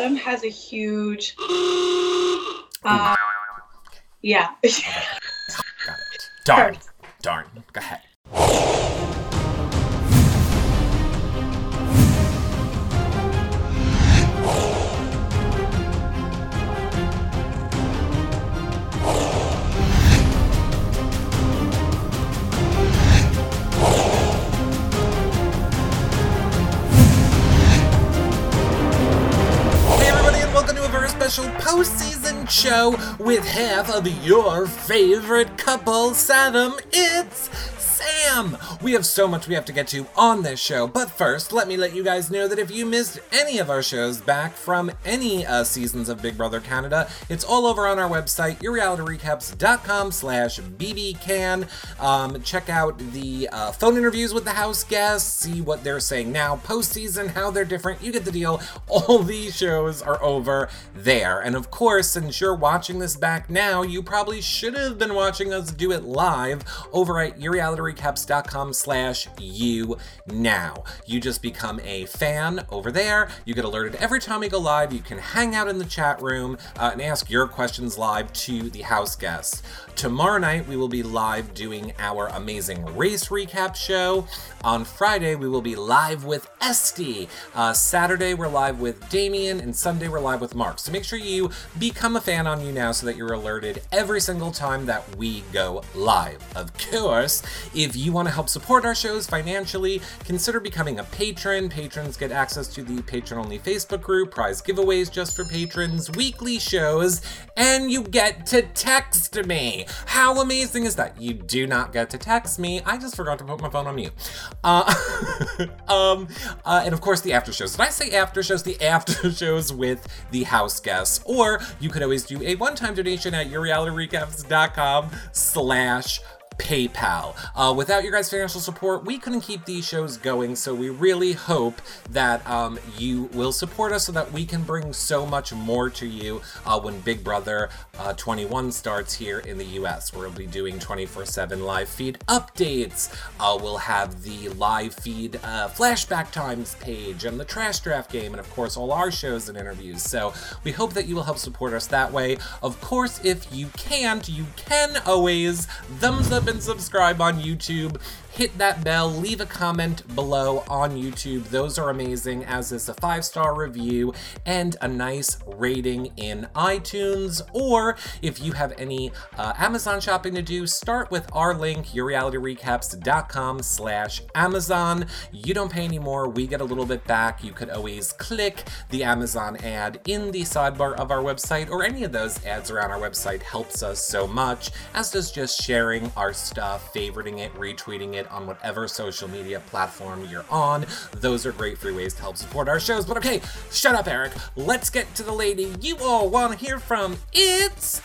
Adam has a huge. Uh, yeah. Got. Darn. Darn. Go ahead. Special postseason show with half of your favorite couple, Saddam. It's Sam! We have so much we have to get to on this show, but first, let me let you guys know that if you missed any of our shows back from any uh, seasons of Big Brother Canada, it's all over on our website, yourrealityrecaps.com slash bbcan. Um, check out the uh, phone interviews with the house guests, see what they're saying now, postseason, how they're different. You get the deal. All these shows are over there. And of course, since you're watching this back now, you probably should have been watching us do it live over at yourrealityrecaps.com slash you now. You just become a fan over there. You get alerted every time we go live. You can hang out in the chat room uh, and ask your questions live to the house guests. Tomorrow night, we will be live doing our amazing race recap show. On Friday, we will be live with Esty. Uh, Saturday, we're live with Damien, and Sunday, we're live with Mark. So make sure you become a fan on YouNow so that you're alerted every single time that we go live. Of course, if you want to help support our shows financially, consider becoming a patron. Patrons get access to the patron only Facebook group, prize giveaways just for patrons, weekly shows, and you get to text me. How amazing is that? You do not get to text me. I just forgot to put my phone on mute. Uh, um, uh, and of course, the after shows. Did I say after shows? The after shows with the house guests. Or you could always do a one time donation at yourrealityrecaps.com slash PayPal. Uh, without your guys' financial support, we couldn't keep these shows going, so we really hope that um, you will support us so that we can bring so much more to you uh, when Big Brother uh, 21 starts here in the US. We'll be doing 24 7 live feed updates. Uh, we'll have the live feed uh, flashback times page and the trash draft game, and of course, all our shows and interviews. So we hope that you will help support us that way. Of course, if you can't, you can always thumbs up and subscribe on YouTube. Hit that bell, leave a comment below on YouTube. Those are amazing, as is a five star review and a nice rating in iTunes. Or if you have any uh, Amazon shopping to do, start with our link, yourrealityrecaps.com slash Amazon. You don't pay any more, we get a little bit back. You could always click the Amazon ad in the sidebar of our website, or any of those ads around our website helps us so much, as does just sharing our stuff, favoriting it, retweeting it on whatever social media platform you're on. Those are great free ways to help support our shows. But okay, shut up, Eric. Let's get to the lady you all want to hear from. It's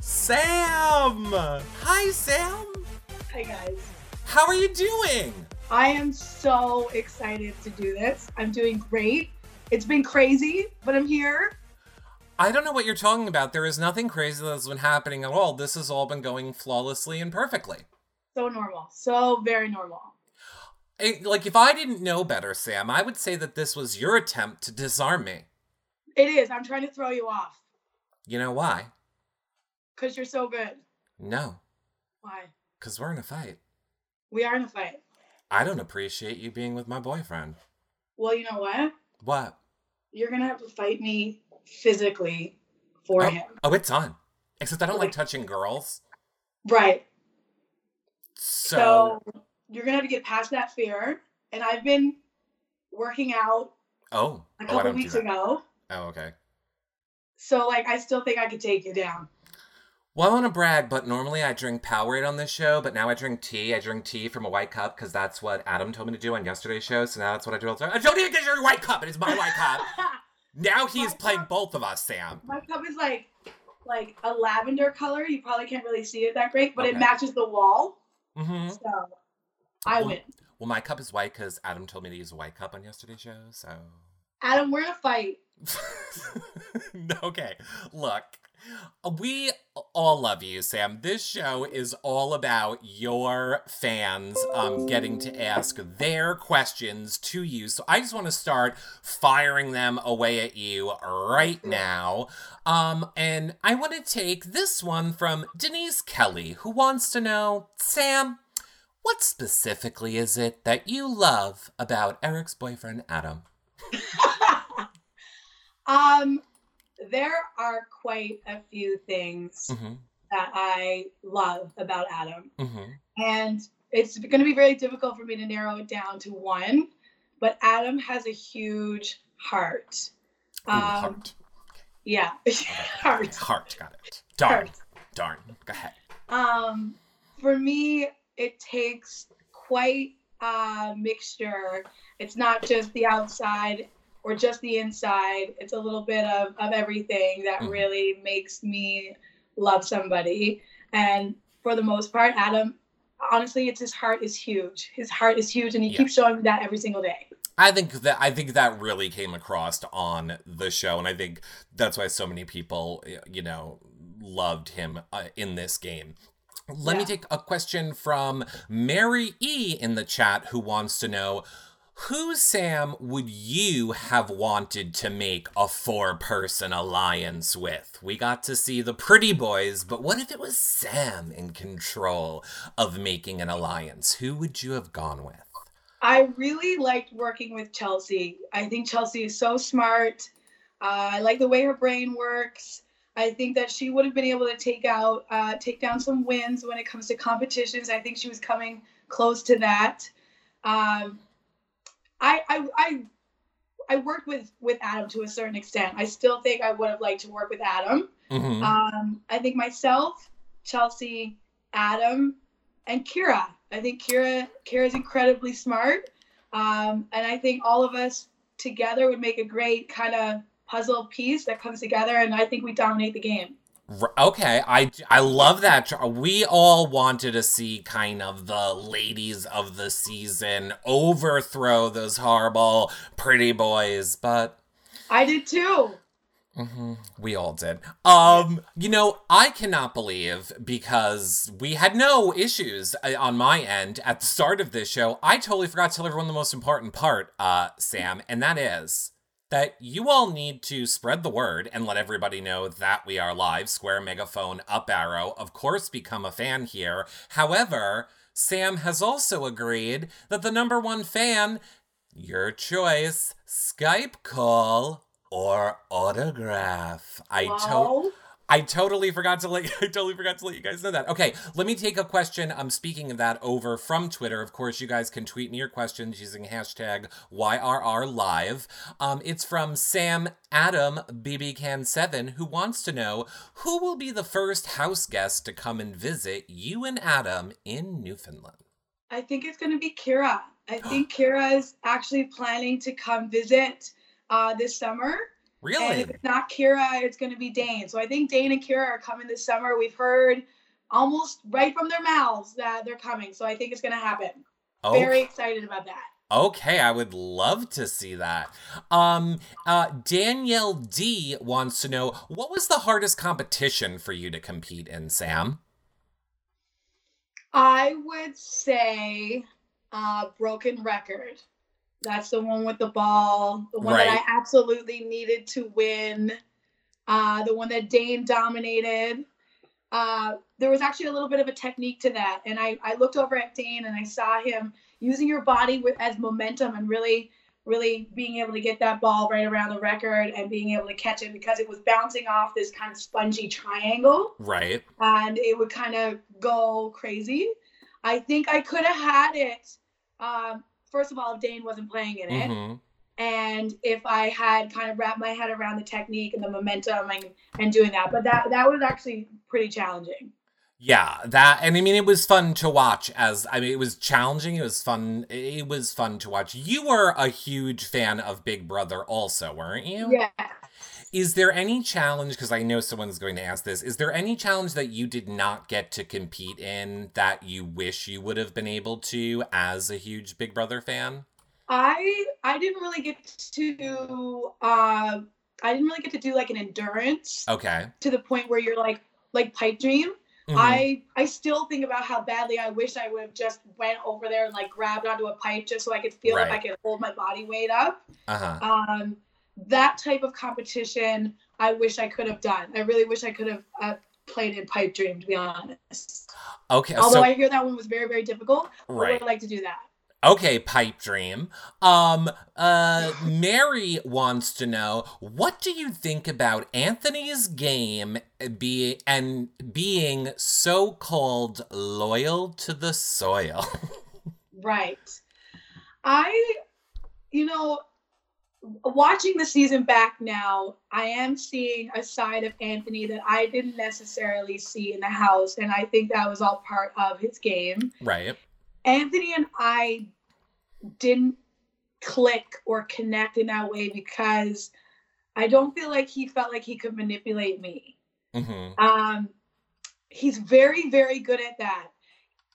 Sam. Hi, Sam. Hi guys. How are you doing? I am so excited to do this. I'm doing great. It's been crazy, but I'm here. I don't know what you're talking about. There is nothing crazy that's been happening at all. This has all been going flawlessly and perfectly. So normal. So very normal. Eh, Like, if I didn't know better, Sam, I would say that this was your attempt to disarm me. It is. I'm trying to throw you off You know why? because you're so good. No, Why? because we're in a fight. We are in a fight. I don't appreciate you being with my boyfriend. Well, you know what? What? You're gonna have to fight me physically for Oh, him. oh, it's on. Except I don't like Like- touching girls. Right. So, So you're gonna have to get past that fear. And I've been working out oh, a oh, couple don't weeks ago. Oh, okay. So like I still think I could take you down. Well, I want to brag, but normally I drink Powerade on this show, but now I drink tea. I drink tea from a white cup because that's what Adam told me to do on yesterday's show. So now that's what I do all the time. I don't even get your white cup. It is my white cup. Now he's My playing cup- both of us, Sam. My cup is like like a lavender color. You probably can't really see it that great, but it matches the wall. Mm-hmm. So I Well- win. Well, my cup is white because Adam told me to use a white cup on yesterday's show. So, Adam, we're in a fight. okay. Look, We all love you, Sam. This show is all about your fans um, getting to ask their questions to you. So I just want to start firing them away at you right now. Um, and I want to take this one from Denise Kelly, who wants to know Sam, what specifically is it that you love about Eric's boyfriend, Adam? um, there are quite a few things Mm-hmm. that I love about Adam. Mm-hmm. And it's going to be very difficult for me to narrow it down to one, but Adam has a huge heart. Ooh, Um, heart. Yeah, heart. Heart, got it. Darn. Heart. Darn. Go ahead. Um, for me, it takes quite a mixture. It's not just the outside or just the inside. It's a little bit of, of everything that Mhm. really makes me love somebody. And for the most part, Adam, honestly, it's his heart is huge. His heart is huge, and he Yeah. keeps showing me that every single day. I think that I think that really came across on the show, and I think that's why so many people, you know, loved him uh, in this game. Let me take a question from Mary E in the chat, who wants to know. Who, Sam, would you have wanted to make a four person alliance with? We got to see the pretty boys, but what if it was Sam in control of making an alliance? Who would you have gone with? I really liked working with Chelsea. I think Chelsea is so smart. Uh, I like the way her brain works. I think that she would have been able to take out, uh, take down some wins when it comes to competitions. I think she was coming close to that. Um, I, I, I, I worked with with Adam to a certain extent. I still think I would have liked to work with Adam. Mhm. Um, I think myself, Chelsea, Adam, and Kira. I think Kira Kira is incredibly smart, um, and I think all of us together would make a great kind of puzzle piece that comes together, and I think we dominate the game. Okay, I I love that. We all wanted to see kind of the ladies of the season overthrow those horrible pretty boys, but I did too. Hmm we all did. Um, you know, I cannot believe because we had no issues uh, on my end at the start of this show. I totally forgot to tell everyone the most important part, uh, Sam, and that is that you all need to spread the word and let everybody know that we are live. Square megaphone up arrow. Of course, become a fan here. However, Sam has also agreed that the number one fan, your choice, Skype call or autograph. I. I totally forgot to let I totally forgot to let you guys know that. Okay, let me take a question. I'm speaking of that over from Twitter. Of course, you guys can tweet me your questions using hashtag YRRLive. Um, it's from Sam Adam BBCan7 who wants to know who will be the first house guest to come and visit you and Adam in Newfoundland. I think it's going to be Kira. I think Kira is actually planning to come visit uh, this summer. And Really? if it's not Kira, it's going to be Dane. So I think Dane and Kira are coming this summer. We've heard almost right from their mouths that they're coming. So I think it's going to happen. Okay. Very excited about that. Okay, I would love to see that. Um, uh, Danielle D wants to know what was the hardest competition for you to compete in, Sam? I would say uh, Broken Record. That's the one with the ball, the one that I absolutely needed to win, uh, the one that Dane dominated. Uh, there was actually a little bit of a technique to that. And I, I looked over at Dane and I saw him using your body with, as momentum and really, really being able to get that ball right around the record and being able to catch it because it was bouncing off this kind of spongy triangle Right. and it would kind of go crazy. I think I could have had it. Um, first of all, if Dane wasn't playing in it, hmm and if I had kind of wrapped my head around the technique and the momentum and, and doing that, but that that was actually pretty challenging. Yeah, that, and I mean, it was fun to watch. As I mean, it was challenging. It was fun. It was fun to watch. You were a huge fan of Big Brother, also, weren't you? Yeah. Is there any challenge? Because I know someone's going to ask this. Is there any challenge that you did not get to compete in that you wish you would have been able to as a huge Big Brother fan? I I didn't really get to uh, I didn't really get to do like an endurance Okay. to the point where you're like like pipe dream. Mhm. I I still think about how badly I wish I would have just went over there and like grabbed onto a pipe just so I could feel if I could hold my body weight up. uh-huh. Um, that type of competition, I wish I could have done. I really wish I could have uh, played in pipe dream, to be honest. Okay. Although so I hear that one was very very difficult, Right. I would like to do that. Okay, pipe dream. Um, uh, Mary wants to know what do you think about Anthony's game be and being so called loyal to the soil? Right. I, you know, watching the season back now, I am seeing a side of Anthony that I didn't necessarily see in the house. And I think that was all part of his game. right. Anthony and I didn't click or connect in that way because I don't feel like he felt like he could manipulate me. Mm-hmm. Um, he's very, very good at that.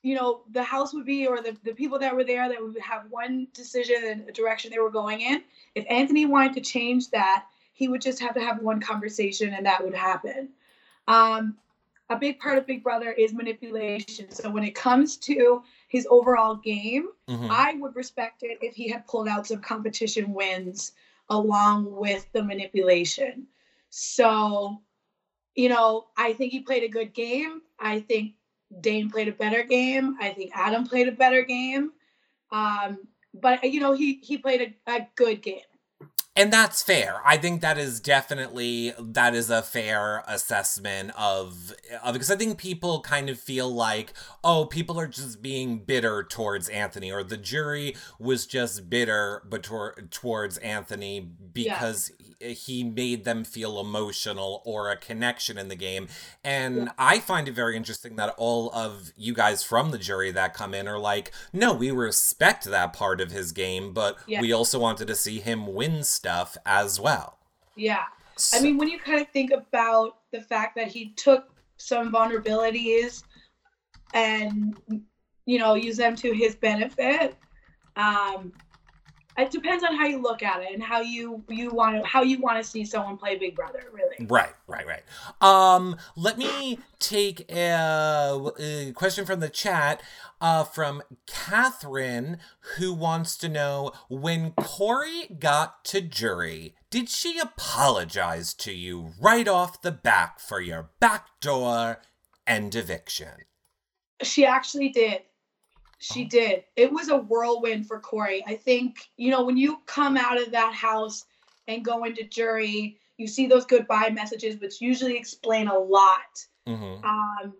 You know, the house would be, or the, the people that were there that would have one decision and a direction they were going in. If Anthony wanted to change that, he would just have to have one conversation and that would happen. Um, a big part of Big Brother is manipulation. So when it comes to his overall game, Mm-hmm. I would respect it if he had pulled out some competition wins along with the manipulation. So, you know, I think he played a good game. I think Dane played a better game. I think Adam played a better game. Um, but you know, he he played a, a good game. And that's fair. I think that is definitely that is a fair assessment of, of because I think people kind of feel like, oh, people are just being bitter towards Anthony, or the jury was just bitter but tor- towards Anthony because he, he made them feel emotional or a connection in the game. And Yeah. I find it very interesting that all of you guys from the jury that come in are like, no, we respect that part of his game, but Yeah. we also wanted to see him win stuff as well. Yeah. I mean, when you kind of think about the fact that he took some vulnerabilities and you know used them to his benefit, um, it depends on how you look at it and how you you want to how you want to see someone play Big Brother. Really. Right, right, right. Um, let me take a, a question from the chat uh, from Catherine, who wants to know when Corey got to jury, did she apologize to you right off the back for your backdoor and eviction? She actually did. She did. It was a whirlwind for Corey. I think, you know, when you come out of that house and go into jury, you see those goodbye messages, which usually explain a lot. Mm-hmm. Um,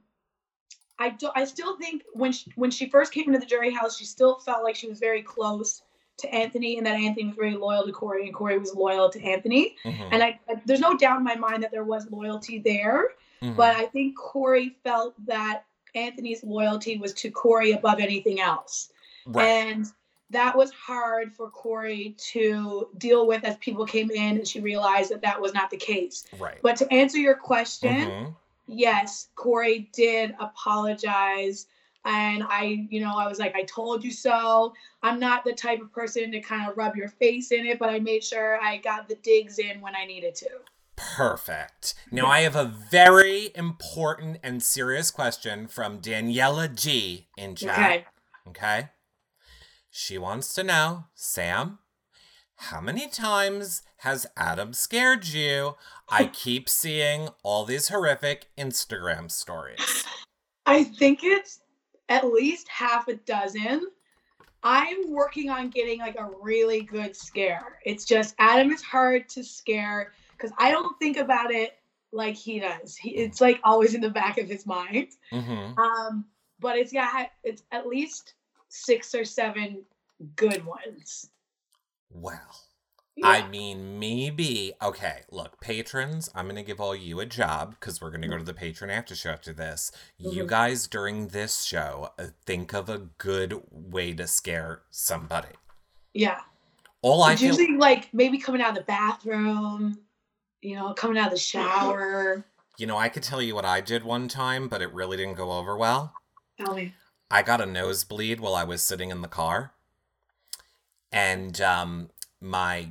I do, I still think when she, when she first came into the jury house, she still felt like she was very close to Anthony, and that Anthony was very loyal to Corey, and Corey was loyal to Anthony. Mm-hmm. And I, I there's no doubt in my mind that there was loyalty there. mm-hmm. But I think Corey felt that Anthony's loyalty was to Corey above anything else. right. And that was hard for Corey to deal with as people came in and she realized that that was not the case. right. But to answer your question, Mhm. yes, Corey did apologize. And I, you know, I was like, I told you so. I'm not the type of person to kind of rub your face in it, but I made sure I got the digs in when I needed to. Perfect. Now I have a very important and serious question from Daniela G in chat. Okay. Okay. She wants to know, Sam, how many times has Adam scared you? I keep seeing all these horrific Instagram stories. I think it's at least half a dozen. I'm working on getting like a really good scare. It's just Adam is hard to scare because I don't think about it like he does. He, it's like always in the back of his mind. Mm-hmm. Um, but it's got it's at least six or seven good ones. Well, Yeah. I mean, maybe. Okay, look, patrons, I'm going to give all you a job because we're going to go to the patron after show after this. You Mhm. guys, during this show, uh, think of a good way to scare somebody. yeah. All I It's feel. usually like maybe coming out of the bathroom, you know, coming out of the shower. You know, I could tell you what I did one time, but it really didn't go over well. Tell me. I got a nosebleed while I was sitting in the car. And um, my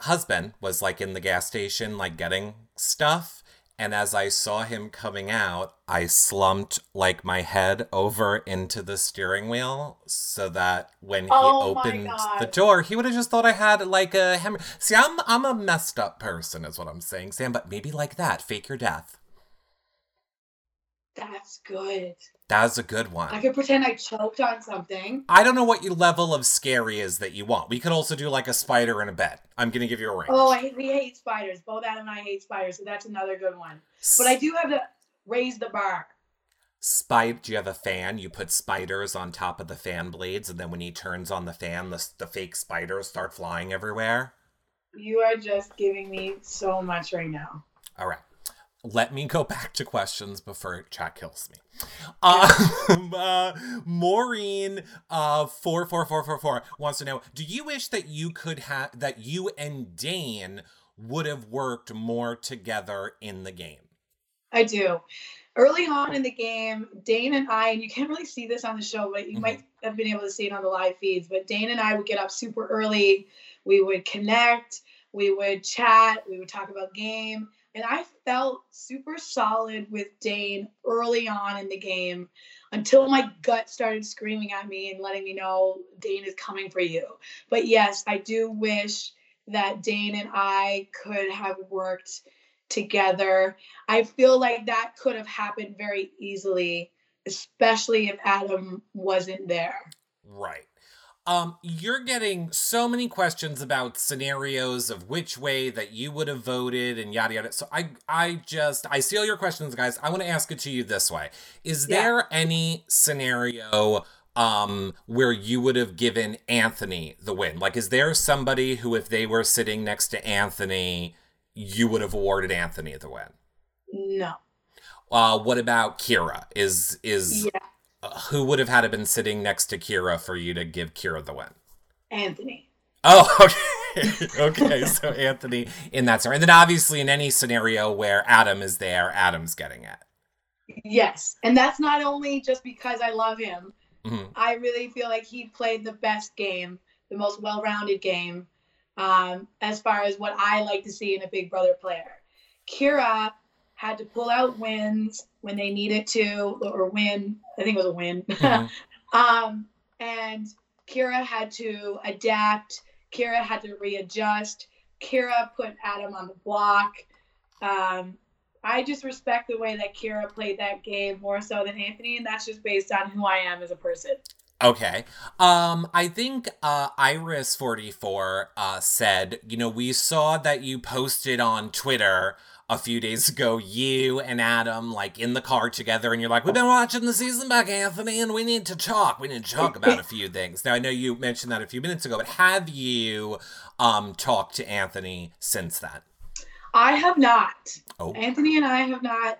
husband was like in the gas station, like getting stuff. And as I saw him coming out, I slumped like my head over into the steering wheel so that when he Oh opened the door, he would have just thought I had like a hammer. See, I'm I'm a messed up person, is what I'm saying, Sam. But maybe like that, fake your death. That's good. That was a good one. I could pretend I choked on something. I don't know what your level of scary is that you want. We could also do like a spider in a bed. I'm gonna give you a range. Oh, I, we hate spiders. Both Adam and I hate spiders, so that's another good one. But I do have to raise the bar. Spider, do you have a fan? You put spiders on top of the fan blades, and then when he turns on the fan, the, the fake spiders start flying everywhere. You are just giving me so much right now. All right. Let me go back to questions before chat kills me. Um, uh, Maureen, uh, four four four four four wants to know: Do you wish that you could have that you and Dane would have worked more together in the game? I do. Early on in the game, Dane and I, and you can't really see this on the show, but you Mhm. might have been able to see it on the live feeds. But Dane and I would get up super early. We would connect. We would chat. We would talk about game. And I felt super solid with Dane early on in the game until my gut started screaming at me and letting me know Dane is coming for you. But yes, I do wish that Dane and I could have worked together. I feel like that could have happened very easily, especially if Adam wasn't there. Right. Um, you're getting so many questions about scenarios of which way that you would have voted and yada yada. So I I just I see all your questions, guys. I want to ask it to you this way. Is Yeah. there any scenario um where you would have given Anthony the win? Like is there somebody who if they were sitting next to Anthony, you would have awarded Anthony the win? No. Uh what about Kira? Is is Yeah, who would have had to been sitting next to Kira for you to give Kira the win? Anthony. Oh, okay. okay, so Anthony in that scenario. And then obviously in any scenario where Adam is there, Adam's getting it. Yes. And that's not only just because I love him. Mhm. I really feel like he played the best game, the most well rounded game, um, as far as what I like to see in a Big Brother player. Kira had to pull out wins when they needed to, or win. I think it was a win. Mhm. um, and Kira had to adapt. Kira had to readjust. Kira put Adam on the block. Um, I just respect the way that Kira played that game more so than Anthony, and that's just based on who I am as a person. Okay. Um, I think uh Iris44 uh said, you know, we saw that you posted on Twitter a few days ago, you and Adam like in the car together, and you're like, We've been watching the season back, Anthony, and we need to talk. We need to talk about a few things. Now I know you mentioned that a few minutes ago, but have you um talked to Anthony since that? I have not. Oh. Anthony and I have not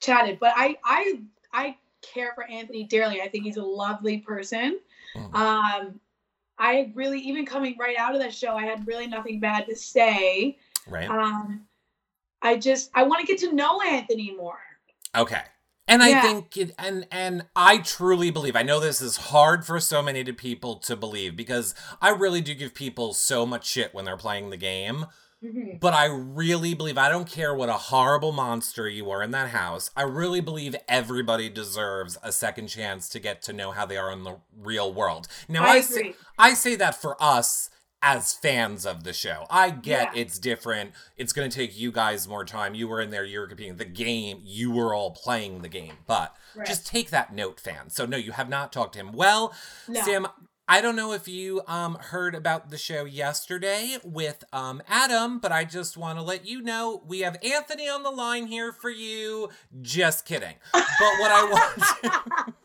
chatted, but I I I care for Anthony dearly. I think he's a lovely person. Mhm. Um, I really even coming right out of that show, I had really nothing bad to say. Right? Um, I just I want to get to know Anthony more. Okay. And I think it, and and I truly believe. I know this is hard for so many to people to believe because I really do give people so much shit when they're playing the game. Mhm. But I really believe I don't care what a horrible monster you are in that house. I really believe everybody deserves a second chance to get to know how they are in the real world. Now I I, say. I say that for us as fans of the show. I get Yeah. it's different. It's going to take you guys more time. You were in there, you were competing. The game, you were all playing the game. But Right. just take that note, fan. So, no, you have not talked to him. Well, No. Sam, I don't know if you um heard about the show yesterday with um Adam, but I just want to let you know we have Anthony on the line here for you. Just kidding. But what I want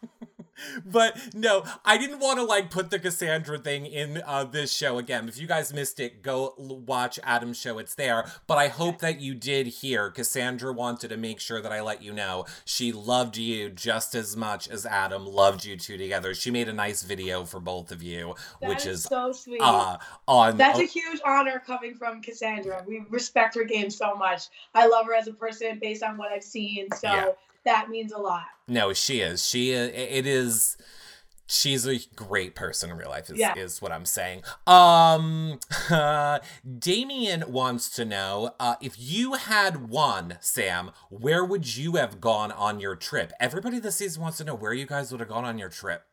But no, I didn't want to like put the Cassandra thing in uh, this show again. If you guys missed it, go l- watch Adam's show. It's there. But I hope that you did hear. Cassandra wanted to make sure that I let you know she loved you just as much as Adam loved you two together. She made a nice video for both of you, That which is so sweet. uh on. That's a huge honor coming from Cassandra. We respect her game so much. I love her as a person based on what I've seen. So Yeah. That means a lot. No, she is. She i- it is She's a great person in real life, is, Yeah. is what I'm saying. Um, uh, Damien wants to know uh, if you had won, Sam, where would you have gone on your trip? Everybody this season wants to know where you guys would have gone on your trip.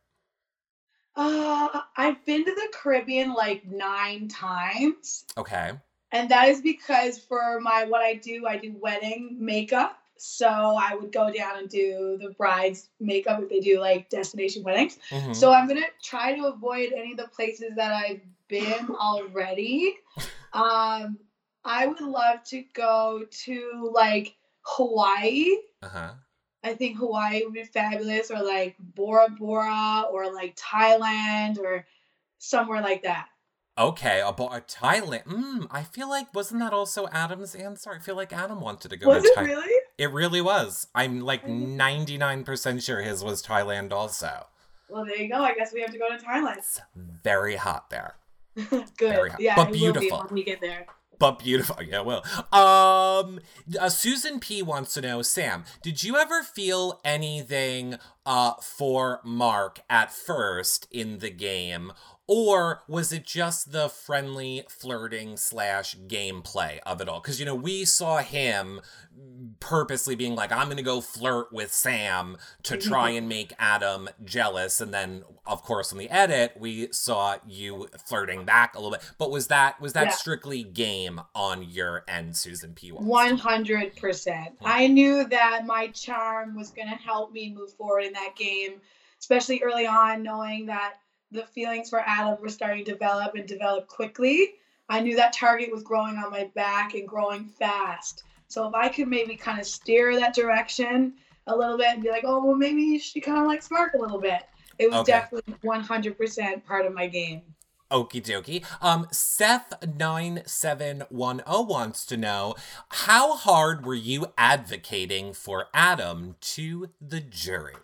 Uh, I've been to the Caribbean like nine times. Okay. And that is because for my what I do, I do wedding makeup. So I would go down and do the bride's makeup if they do like destination weddings. Mhm. So I'm gonna try to avoid any of the places that I've been already. Um, I would love to go to like Hawaii. uh-huh. I think Hawaii would be fabulous, or like Bora Bora, or like Thailand, or somewhere like that. Okay, about Thailand. Mm, I feel like wasn't that also Adam's answer? I feel like Adam wanted to go Was to it Thailand. really? It really was. I'm like Mhm. 99% sure his was Thailand also. Well, there you go. I guess we have to go to Thailand. It's very hot there. Good. Very hot, yeah, but it will be beautiful. when we get there. But beautiful. Yeah, well. Um uh, Susan P wants to know, Sam, did you ever feel anything uh for Mark at first in the game? Or was it just the friendly flirting slash gameplay of it all? Because, you know, we saw him purposely being like, I'm going to go flirt with Sam to try and make Adam jealous. And then, of course, in the edit, we saw you flirting back a little bit. But was that was that Yeah. strictly game on your end, Susan P. One hundred percent. Hmm. I knew that my charm was going to help me move forward in that game, especially early on, knowing that the feelings for Adam were starting to develop and develop quickly. I knew that target was growing on my back and growing fast. So if I could maybe kind of steer that direction a little bit and be like, oh, well, maybe she kind of likes Mark a little bit. It was Okay. definitely 100% part of my game. Okie dokie. Um, Seth9710 wants to know how hard were you advocating for Adam to the jury?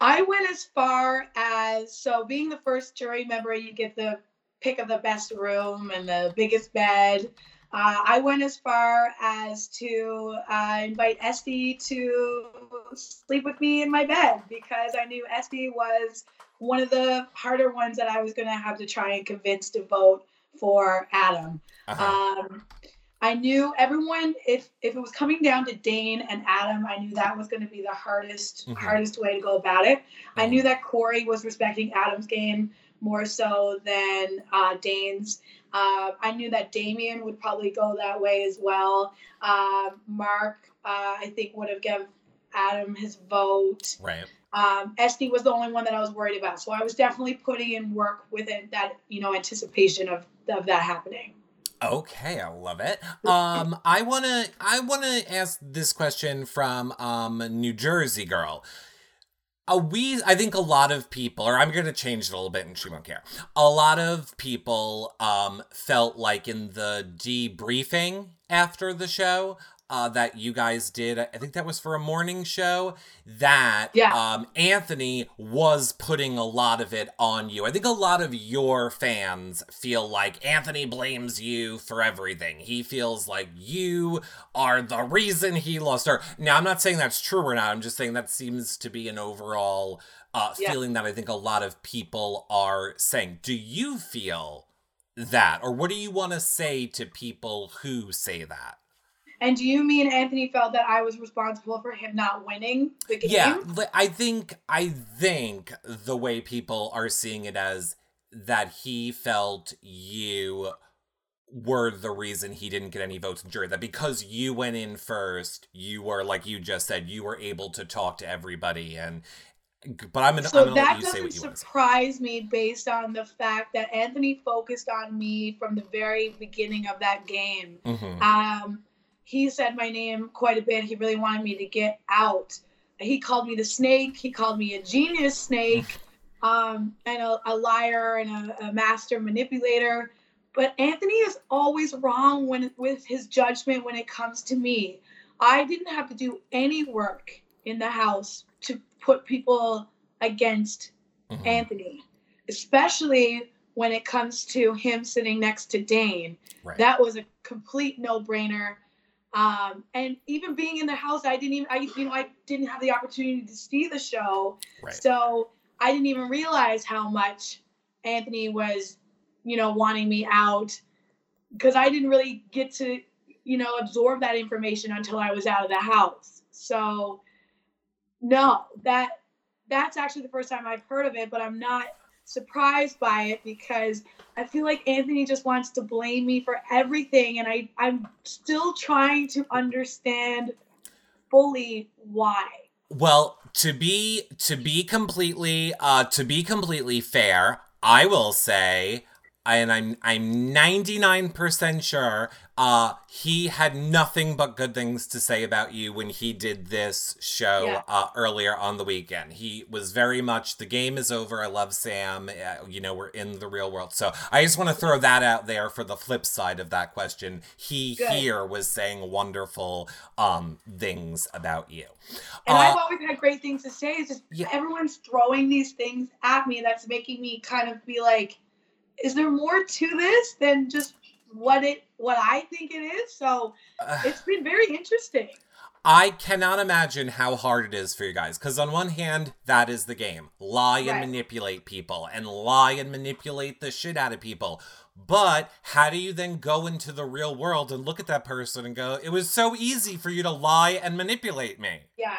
I went as far as so being the first jury member, you get the pick of the best room and the biggest bed. Uh, I went as far as to uh, invite Esty to sleep with me in my bed because I knew Esty was one of the harder ones that I was going to have to try and convince to vote for Adam. Uh-huh. Um, I knew everyone. If if it was coming down to Dane and Adam, I knew that was going to be the hardest Mhm. hardest way to go about it. I Mhm. knew that Corey was respecting Adam's game more so than uh, Dane's. Uh, I knew that Damien would probably go that way as well. Um, Mark, uh, I think, would have given Adam his vote. right. Um, Esty was the only one that I was worried about, so I was definitely putting in work with it. That you know, anticipation of of that happening. Okay, I love it. Um, I wanna I wanna ask this question from um New Jersey girl. A we I think a lot of people, or I'm gonna change it a little bit and she won't care. A lot of people um felt like in the debriefing after the show uh, that you guys did. I think that was for a morning show. That Yeah. um, Anthony was putting a lot of it on you. I think a lot of your fans feel like Anthony blames you for everything. He feels like you are the reason he lost her. Now, I'm not saying that's true or not. I'm just saying that seems to be an overall uh, Yeah. feeling that I think a lot of people are saying. Do you feel that, or what do you want to say to people who say that? And do you mean Anthony felt that I was responsible for him not winning the game? Yeah, I think I think the way people are seeing it as that he felt you were the reason he didn't get any votes in jury. That because you went in first, you were like you just said, you were able to talk to everybody and. But I'm gonna, So I'm gonna that let you doesn't what you want to say. surprise me based on the fact that Anthony focused on me from the very beginning of that game. hmm Um, he said my name quite a bit. He really wanted me to get out. He called me the snake. He called me a genius snake, um, and a, a liar and a, a master manipulator. But Anthony is always wrong when with his judgment when it comes to me. I didn't have to do any work in the house to put people against Mhm. Anthony, especially when it comes to him sitting next to Dane. Right. That was a complete no-brainer. Um, and even being in the house, I didn't even, I, you know, I didn't have the opportunity to see the show. Right. So I didn't even realize how much Anthony was, you know, wanting me out because I didn't really get to, you know, absorb that information until I was out of the house. So, no, that that's actually the first time I've heard of it, but I'm not surprised by it because I feel like Anthony just wants to blame me for everything and I I'm still trying to understand fully why. Well, to be to be completely uh to be completely fair, I will say and I'm I'm 99% sure uh he had nothing but good things to say about you when he did this show Yeah. uh earlier on the weekend. He was very much the game is over. I love Sam. Uh, you know, we're in the real world. So, I just want to throw that out there for the flip side of that question. He Good. here was saying wonderful um things about you. And Uh, I've always had great things to say. It's just Yeah. everyone's throwing these things at me that's making me kind of be like, is there more to this than just what it what I think it is? So it's been very interesting. I cannot imagine how hard it is for you guys. Because on one hand, that is the game lie and Right. manipulate people, and lie and manipulate the shit out of people. But how do you then go into the real world and look at that person and go, it was so easy for you to lie and manipulate me? Yeah.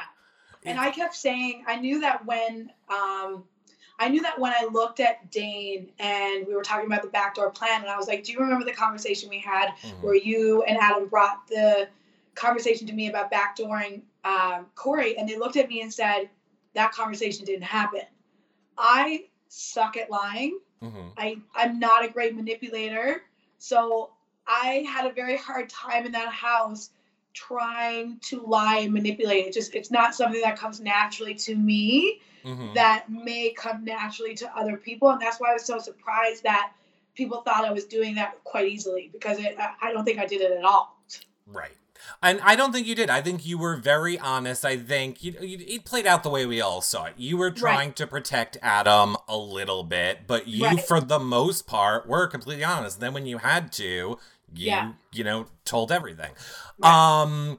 And I kept saying I knew that when um I knew that when I looked at Dane and we were talking about the backdoor plan, and I was like, Do you remember the conversation we had Mhm. where you and Adam brought the conversation to me about backdooring um, Corey, and they looked at me and said, That conversation didn't happen. I suck at lying. Mhm. I, I'm not a great manipulator. So I had a very hard time in that house trying to lie and manipulate. It just it's not something that comes naturally to me Mhm. that may come naturally to other people. And that's why I was so surprised that people thought I was doing that quite easily because it, I I don't think I did it at all. Right. And I don't think you did. I think you were very honest. I think you, you it played out the way we all saw it. You were trying to protect Adam a little bit, but you, Right. for the most part, were completely honest. then when you had to, you Yeah. you know told everything. Right. Um.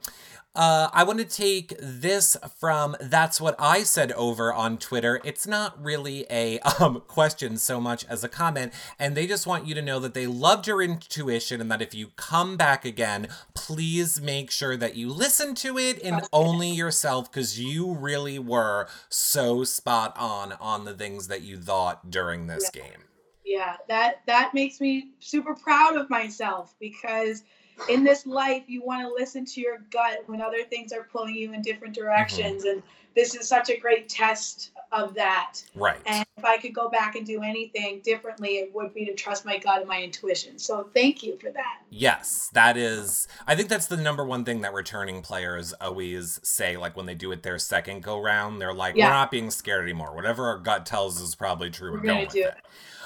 Uh, I want to take this from that's what I said over on Twitter. It's not really a um, question so much as a comment, and they just want you to know that they loved your intuition and that if you come back again, please make sure that you listen to it and only yourself because you really were so spot on on the things that you thought during this game. Yeah, that that makes me super proud of myself because in this life you want to listen to your gut when other things are pulling you in different directions and this is such a great test of that. Right. And if I could go back and do anything differently, it would be to trust my gut and my intuition. So thank you for that. Yes, that is. I think that's the number one thing that returning players always say. Like when they do it their second go round, they're like, Yeah. "We're not being scared anymore. Whatever our gut tells us is probably true. We're, We're going with do it." it.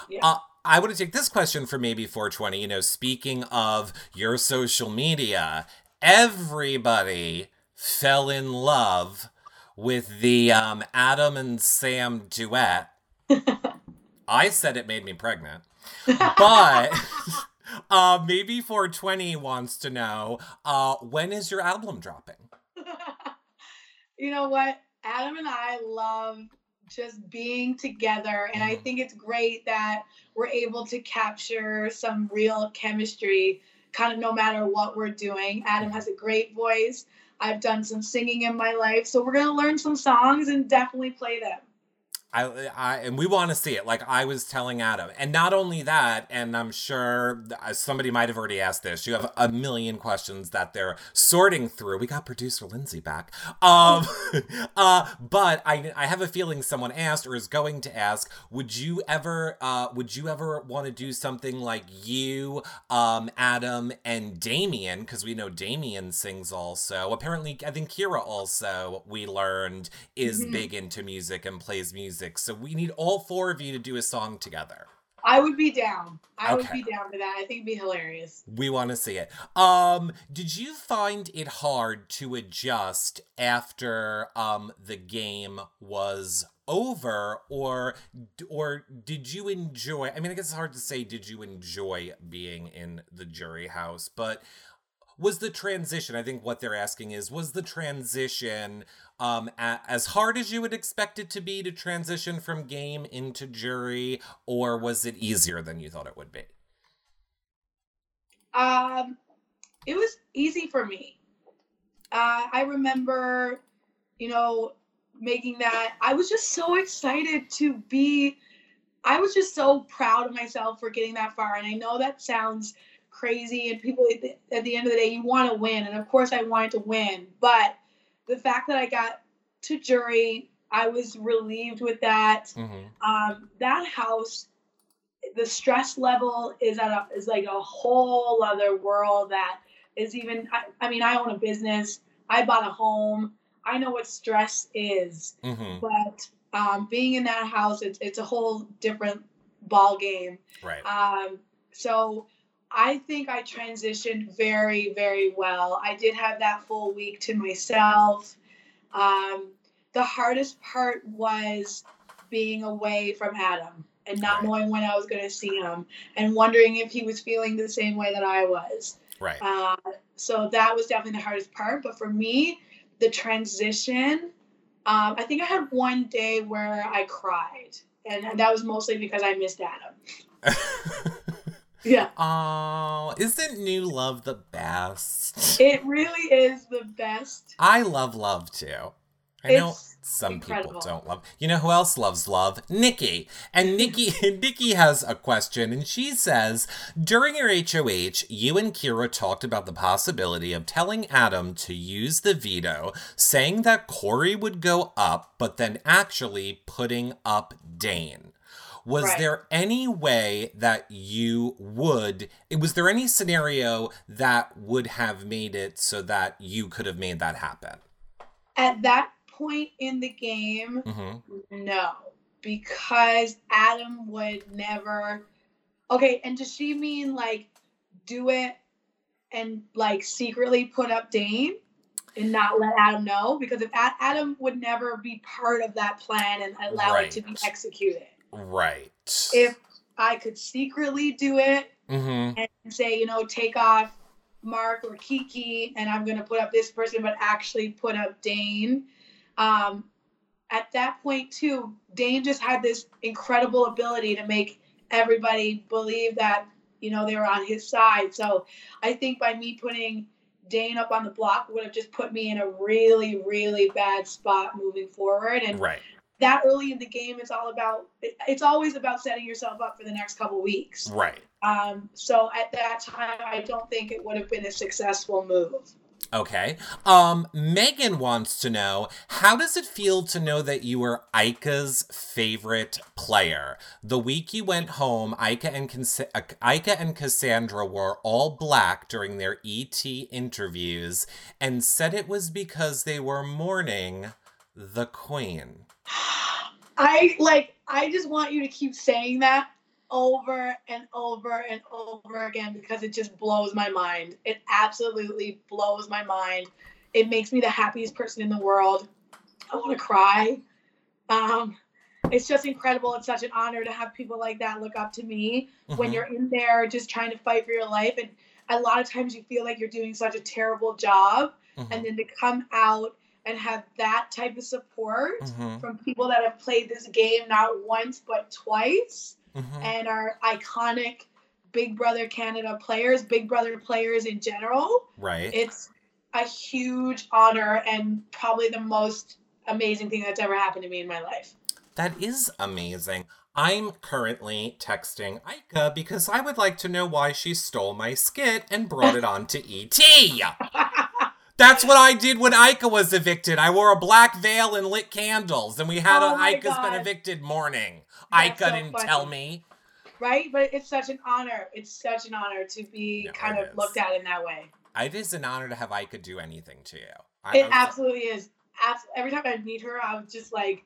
Yeah. Uh, I want to take this question for maybe 420. You know, speaking of your social media, everybody fell in love with the um, Adam and Sam duet. I said it made me pregnant, but uh, maybe 420 wants to know uh, when is your album dropping? you know what? Adam and I love just being together. And I Mhm. think it's great that we're able to capture some real chemistry kind of no matter what we're doing. Adam has a great voice. I've done some singing in my life. So we're going to learn some songs and definitely play them. I, I and we want to see it like i was telling adam and not only that and i'm sure somebody might have already asked this you have a million questions that they're sorting through we got producer lindsay back um uh but i i have a feeling someone asked or is going to ask would you ever uh would you ever want to do something like you um adam and damien because we know damien sings also apparently i think kira also we learned is Mhm. big into music and plays music. So we need all four of you to do a song together. I would be down. I would be down for that. I think it'd be hilarious. We want to see it. Um, did you find it hard to adjust after um the game was over or or did you enjoy I mean I guess it's hard to say did you enjoy being in the jury house, but was the transition i think what they're asking is was the transition um a- as hard as you would expect it to be to transition from game into jury or was it easier than you thought it would be Um, it was easy for me. Uh, I remember, you know, making that. I was just so excited to be. I was just so proud of myself for getting that far. And I know that sounds crazy, and people at the, at the end of the day, you want to win, and of course, I wanted to win. But the fact that I got to jury, I was relieved with that. mm-hmm. Um, that house the stress level is at a is like a whole other world that is even I, I mean i own a business i bought a home i know what stress is Mm-hmm. but um, being in that house it's, it's a whole different ball game right um, so i think i transitioned very very well i did have that full week to myself um, the hardest part was being away from adam and not Right. knowing when i was going to see him and wondering if he was feeling the same way that i was right uh, so that was definitely the hardest part. But for me, the transition, um, I think I had one day where I cried, and that was mostly because I missed Adam. Yeah, oh isn't new love the best? It really is the best. i love love too. I know some incredible. people don't love you know who else loves love? Nikki. And nikki nikki has a question and she says during your hoh you and kiera talked about the possibility of telling adam to use the veto saying that corey would go up but then actually putting up dane was Right. there any way that you would was there any scenario that would have made it so that you could have made that happen At that point in the game, mm-hmm. no, because Adam would never. Okay, and does she mean like do it and like secretly put up Dane and not let Adam know? Because if Adam would never be part of that plan and allow it to be executed. Right. If I could secretly do it mm-hmm. and say, you know, take off Mark or Kiki, and I'm going to put up this person, but actually put up Dane. Um, at that point, too, Dane just had this incredible ability to make everybody believe that, you know, they were on his side. So I think by me putting Dane up on the block would have just put me in a really, really bad spot moving forward. And Right. That early in the game, it's all about, it's always about setting yourself up for the next couple weeks. Right. Um, so at that time, I don't think it would have been a successful move. Okay. Um, Megan wants to know how does it feel to know that you were Ika's favorite player? The week you went home, Ika and Ika and Cassandra wore all black during their ET interviews and said it was because they were mourning the queen. I like. I just want you to keep saying that over and over and over again because it just blows my mind. It absolutely blows my mind. It makes me the happiest person in the world. I want to cry. Um, it's just incredible. It's such an honor to have people like that look up to me when Mhm. you're in there just trying to fight for your life. And a lot of times you feel like you're doing such a terrible job. Mhm. And then to come out and have that type of support Mhm. from people that have played this game not once but twice Mhm. and are iconic Big Brother Canada players, Big Brother players in general. Right. It's a huge honor and probably the most amazing thing that's ever happened to me in my life. That is amazing. I'm currently texting Ika because I would like to know why she stole my skit and brought it on to ET. That's what I did when Ika was evicted. I wore a black veil and lit candles, and we had Oh an my Ika's been evicted morning. That's Ika so didn't funny. tell me. right? But it's such an honor. It's such an honor to be Yeah, kind of is. looked at in that way. It is an honor to have Ika do anything to you. I, It I'm so- absolutely is. Abs- Every time I meet her, I would just like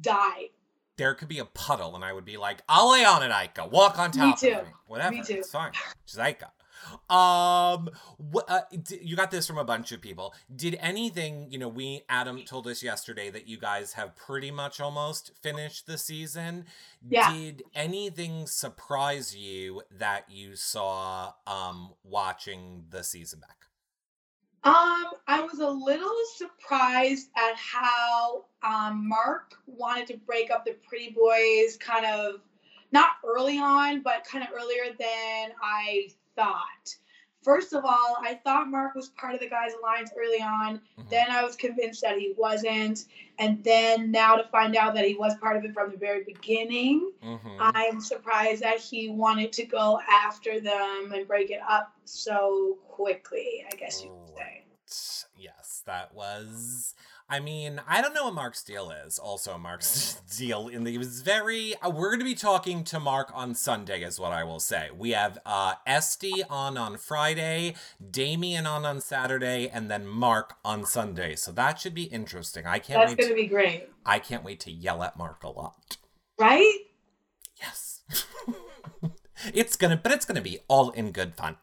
die. there could be a puddle, and I would be like, "I'll lay on it, Ika. Walk on Me top too. of me. Whatever. Me too. It's fine. She's Ika." Um, wh- uh, d- you got this from a bunch of people. Did anything? You know, we Adam told us yesterday that you guys have pretty much almost finished the season. Yeah. Did anything surprise you that you saw um watching the season back? Um, I was a little surprised at how um, Mark wanted to break up the Pretty Boys kind of not early on, but kind of earlier than I thought. First of all, I thought Mark was part of the guys' alliance early on. Mm-hmm. Then I was convinced that he wasn't. And then now to find out that he was part of it from the very beginning, mm-hmm. I'm surprised that he wanted to go after them and break it up so quickly, I guess you could say. Yes, that was I mean, I don't know what Mark's deal is. Also, Mark's deal in the it was very. Uh, we're going to be talking to Mark on Sunday, is what I will say. We have uh Esty on on Friday, Damien on on Saturday, and then Mark on Sunday. So that should be interesting. I can't. That's going to be great. I can't wait to yell at Mark a lot. Right? Yes. It's gonna, but it's gonna be all in good fun.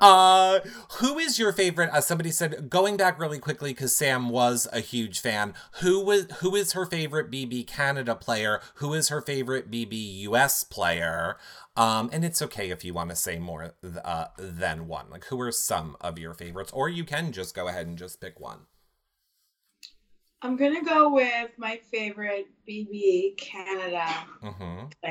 Uh, who is your favorite? As somebody said going back really quickly because Sam was a huge fan. Who was who is her favorite BB Canada player? Who is her favorite BB US player? Um, and it's okay if you want to say more uh, than one. Like, who are some of your favorites, or you can just go ahead and just pick one. I'm gonna go with my favorite BB Canada. Mm-hmm.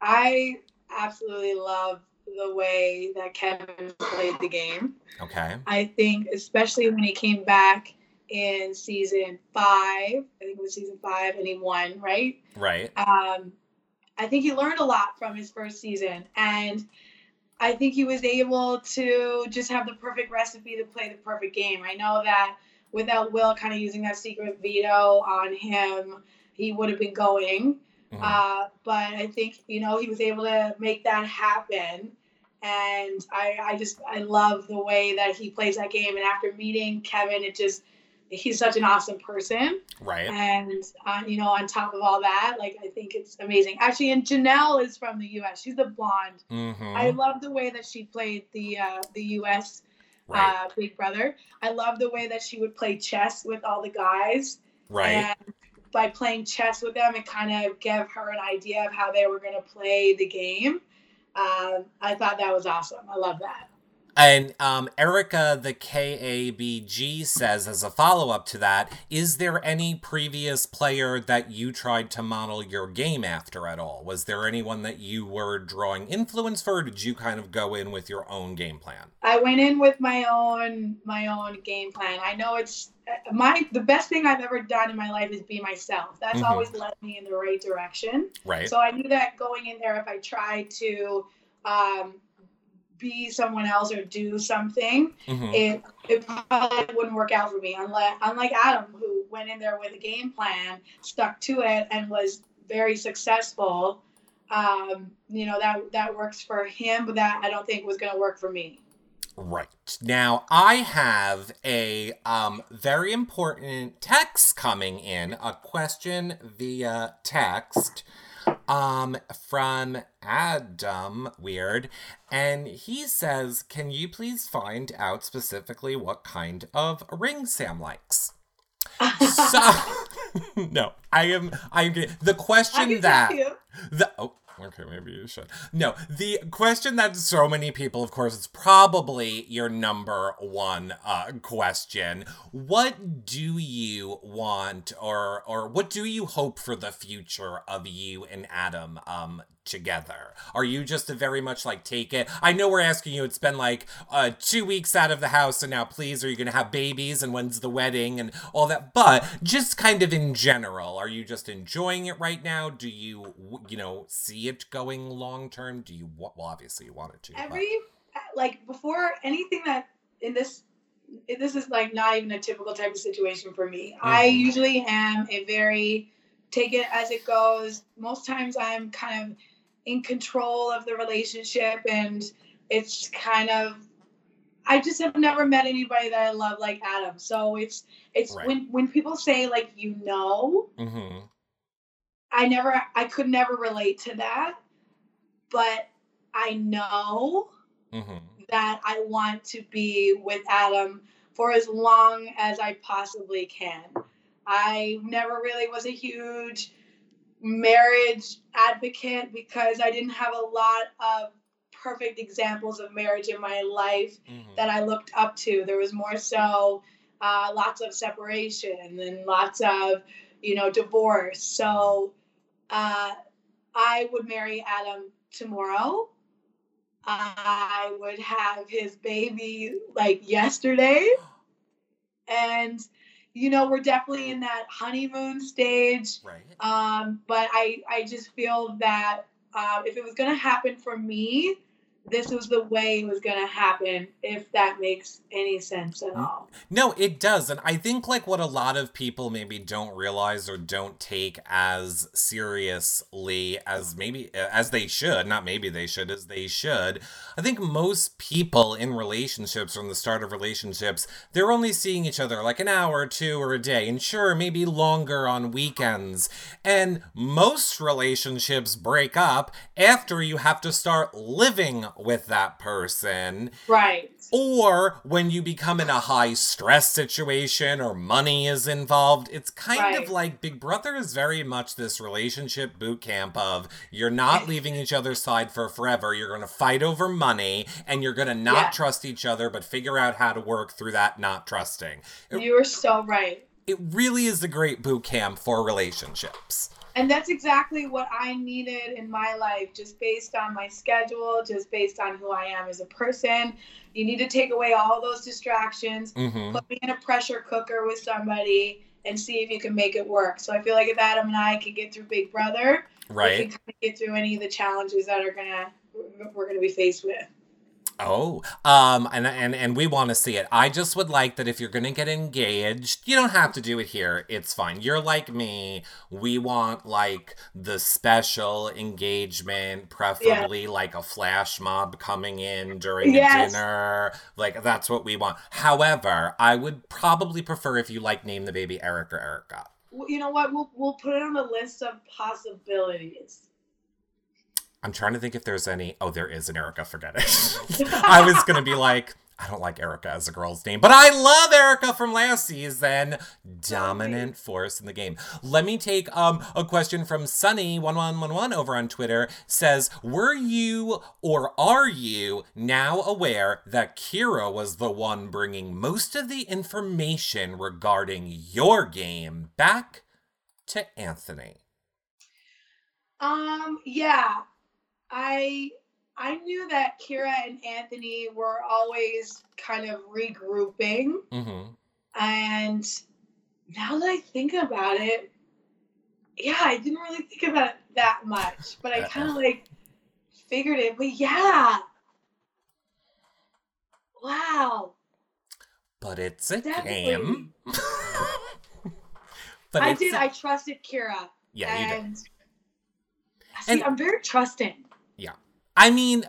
I absolutely love the way that Kevin played the game. Okay. I think, especially when he came back in season five, I think it was season five, and he won, right? Right. Um, I think he learned a lot from his first season, and I think he was able to just have the perfect recipe to play the perfect game. I know that without Will kind of using that secret veto on him, he would have been going. Mm-hmm. Uh, but I think you know he was able to make that happen, and I I just I love the way that he plays that game. And after meeting Kevin, it just he's such an awesome person. Right. And uh, you know, on top of all that, like I think it's amazing. Actually, and Janelle is from the U.S. She's the blonde. Mm-hmm. I love the way that she played the uh, the U.S. Right. Uh, Big Brother. I love the way that she would play chess with all the guys. Right. And by playing chess with them, it kind of gave her an idea of how they were going to play the game. Um, I thought that was awesome. I love that. And um, Erica, the KABG, says as a follow up to that, is there any previous player that you tried to model your game after at all? Was there anyone that you were drawing influence for, did you kind of go in with your own game plan? I went in with my own my own game plan. I know it's my the best thing I've ever done in my life is be myself. That's mm-hmm. always led me in the right direction. Right. So I knew that going in there, if I tried to um, be someone else or do something, mm-hmm. it it probably wouldn't work out for me. Unlike unlike Adam, who went in there with a game plan, stuck to it, and was very successful. Um, you know that that works for him, but that I don't think was going to work for me. Right. Now, I have a um, very important text coming in, a question via text um, from Adam Weird. And he says, Can you please find out specifically what kind of ring Sam likes? so, no, I am, I am, the question that, the, oh, Okay, maybe you should. No, the question that so many people, of course, it's probably your number one uh, question. What do you want, or or what do you hope for the future of you and Adam um together? Are you just a very much like take it? I know we're asking you. It's been like uh, two weeks out of the house, and now please, are you going to have babies? And when's the wedding and all that? But just kind of in general, are you just enjoying it right now? Do you you know see it going long term? Do you well obviously you want it to every but. like before anything that in this this is like not even a typical type of situation for me. Mm-hmm. I usually am a very take it as it goes. Most times I'm kind of in control of the relationship and it's kind of I just have never met anybody that I love like Adam. So it's it's right. when when people say like you know, mm-hmm. I never I could never relate to that, but I know mm-hmm. that I want to be with Adam for as long as I possibly can. I never really was a huge marriage advocate because I didn't have a lot of perfect examples of marriage in my life Mhm. that I looked up to. There was more so uh, lots of separation and lots of, you know, divorce. So uh, I would marry Adam tomorrow. I would have his baby like yesterday. And, you know, we're definitely in that honeymoon stage. Right. Um, but I, I just feel that uh, if it was going to happen for me, this was the way it was going to happen, if that makes any sense at mm-hmm. all. No, it does. And I think like what a lot of people maybe don't realize or don't take as seriously as maybe as they should, not maybe they should, as they should. I think most people in relationships from the start of relationships, they're only seeing each other like an hour or two or a day, and sure, maybe longer on weekends. And most relationships break up after you have to start living with that person Right. or when you become in a high stress situation or money is involved it's kind Right. of like big brother is very much this relationship boot camp of you're not leaving each other's side for forever you're going to fight over money and you're going to not Yeah. trust each other but figure out how to work through that not trusting You are so right. It really is a great boot camp for relationships And that's exactly what I needed in my life, just based on my schedule, just based on who I am as a person. You need to take away all those distractions, hmm put me in a pressure cooker with somebody, and see if you can make it work. So I feel like if Adam and I can get through Big Brother, we right can kind of get through any of the challenges that are gonna we're gonna be faced with. Oh, um, and and and we want to see it. I just would like that if you're gonna get engaged, you don't have to do it here. It's fine. You're like me. We want like the special engagement, preferably like a flash mob coming in during Yes. a dinner. Like that's what we want. However, I would probably prefer if you like name the baby Eric or Erica. Well, You know what? We'll we'll put it on a list of possibilities. I'm trying to think if there's any. Oh, there is an Erica. Forget it. I was gonna be like, I don't like Erica as a girl's name, but I love Erica from last season. Dominant force in the game. Let me take um a question from Sunny one one one one over on Twitter. Says, were you or are you now aware that Kiera was the one bringing most of the information regarding your game back to Anthony? Um, yeah. I I knew that Kiera and Anthony were always kind of regrouping Mm-hmm. and now that I think about it, yeah, I didn't really think about it that much, but I kind of like figured it. But yeah. Wow. But it's a Definitely. game. but I did. a- I trusted Kiera. yeah, you did. see, And- I'm very trusting. I mean,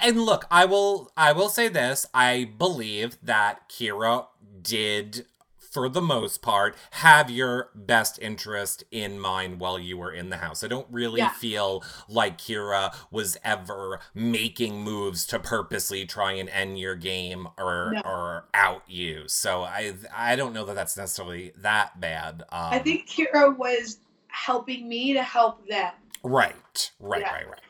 and look, I will I will say this, I believe that Kiera did for the most part have your best interest in mind while you were in the house. I don't really Yeah. feel like Kiera was ever making moves to purposely try and end your game or No. or out you. So I I don't know that that's necessarily that bad. Um, I think Kiera was helping me to help them. Right, right, Yeah. right, right.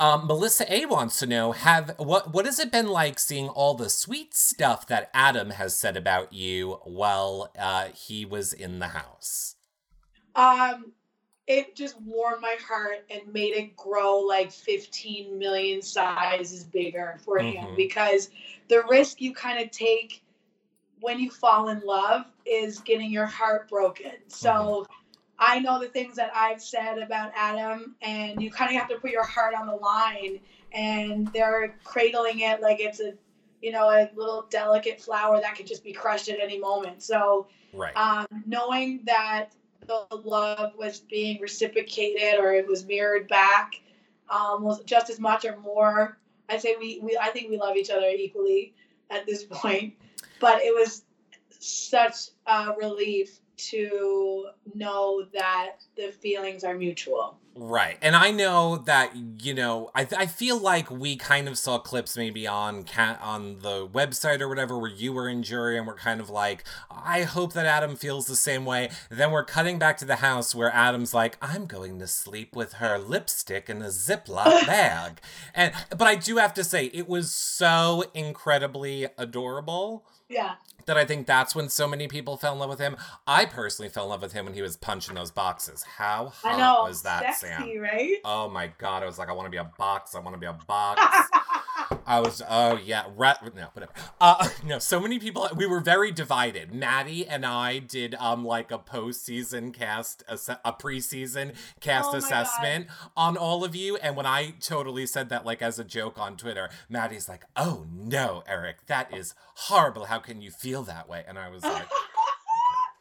Um, Melissa A wants to know have what what has it been like seeing all the sweet stuff that Adam has said about you while uh, he was in the house? Um, it just warmed my heart and made it grow like 15 million sizes bigger for him Mhm. because the risk you kind of take when you fall in love is getting your heart broken. So I know the things that I've said about Adam, and you kind of have to put your heart on the line, and they're cradling it like it's a you know a little delicate flower that could just be crushed at any moment. So Right. um, knowing that the love was being reciprocated or it was mirrored back um, was just as much or more. I'd say we, we I think we love each other equally at this point, but it was such a relief to know that the feelings are mutual. Right. And I know that, you know, I, I feel like we kind of saw clips maybe on cat on the website or whatever where you were in jury and we're kind of like, I hope that Adam feels the same way. Then we're cutting back to the house where Adam's like, I'm going to sleep with her lipstick in a Ziploc bag. And but I do have to say, it was so incredibly adorable. Yeah. That I think that's when so many people fell in love with him. I personally fell in love with him when he was punching those boxes. How hot know, was that, sexy, Sam? right? Oh my god, I was like, I want to be a box. I want to be a box. I was, oh yeah, rat, no, whatever. Uh, no, so many people. We were very divided. Maddie and I did um like a postseason cast, a preseason cast Oh assessment on all of you. And when I totally said that like as a joke on Twitter, Maddie's like, "Oh no, Eric, that is horrible. How can you feel that way?" And I was like.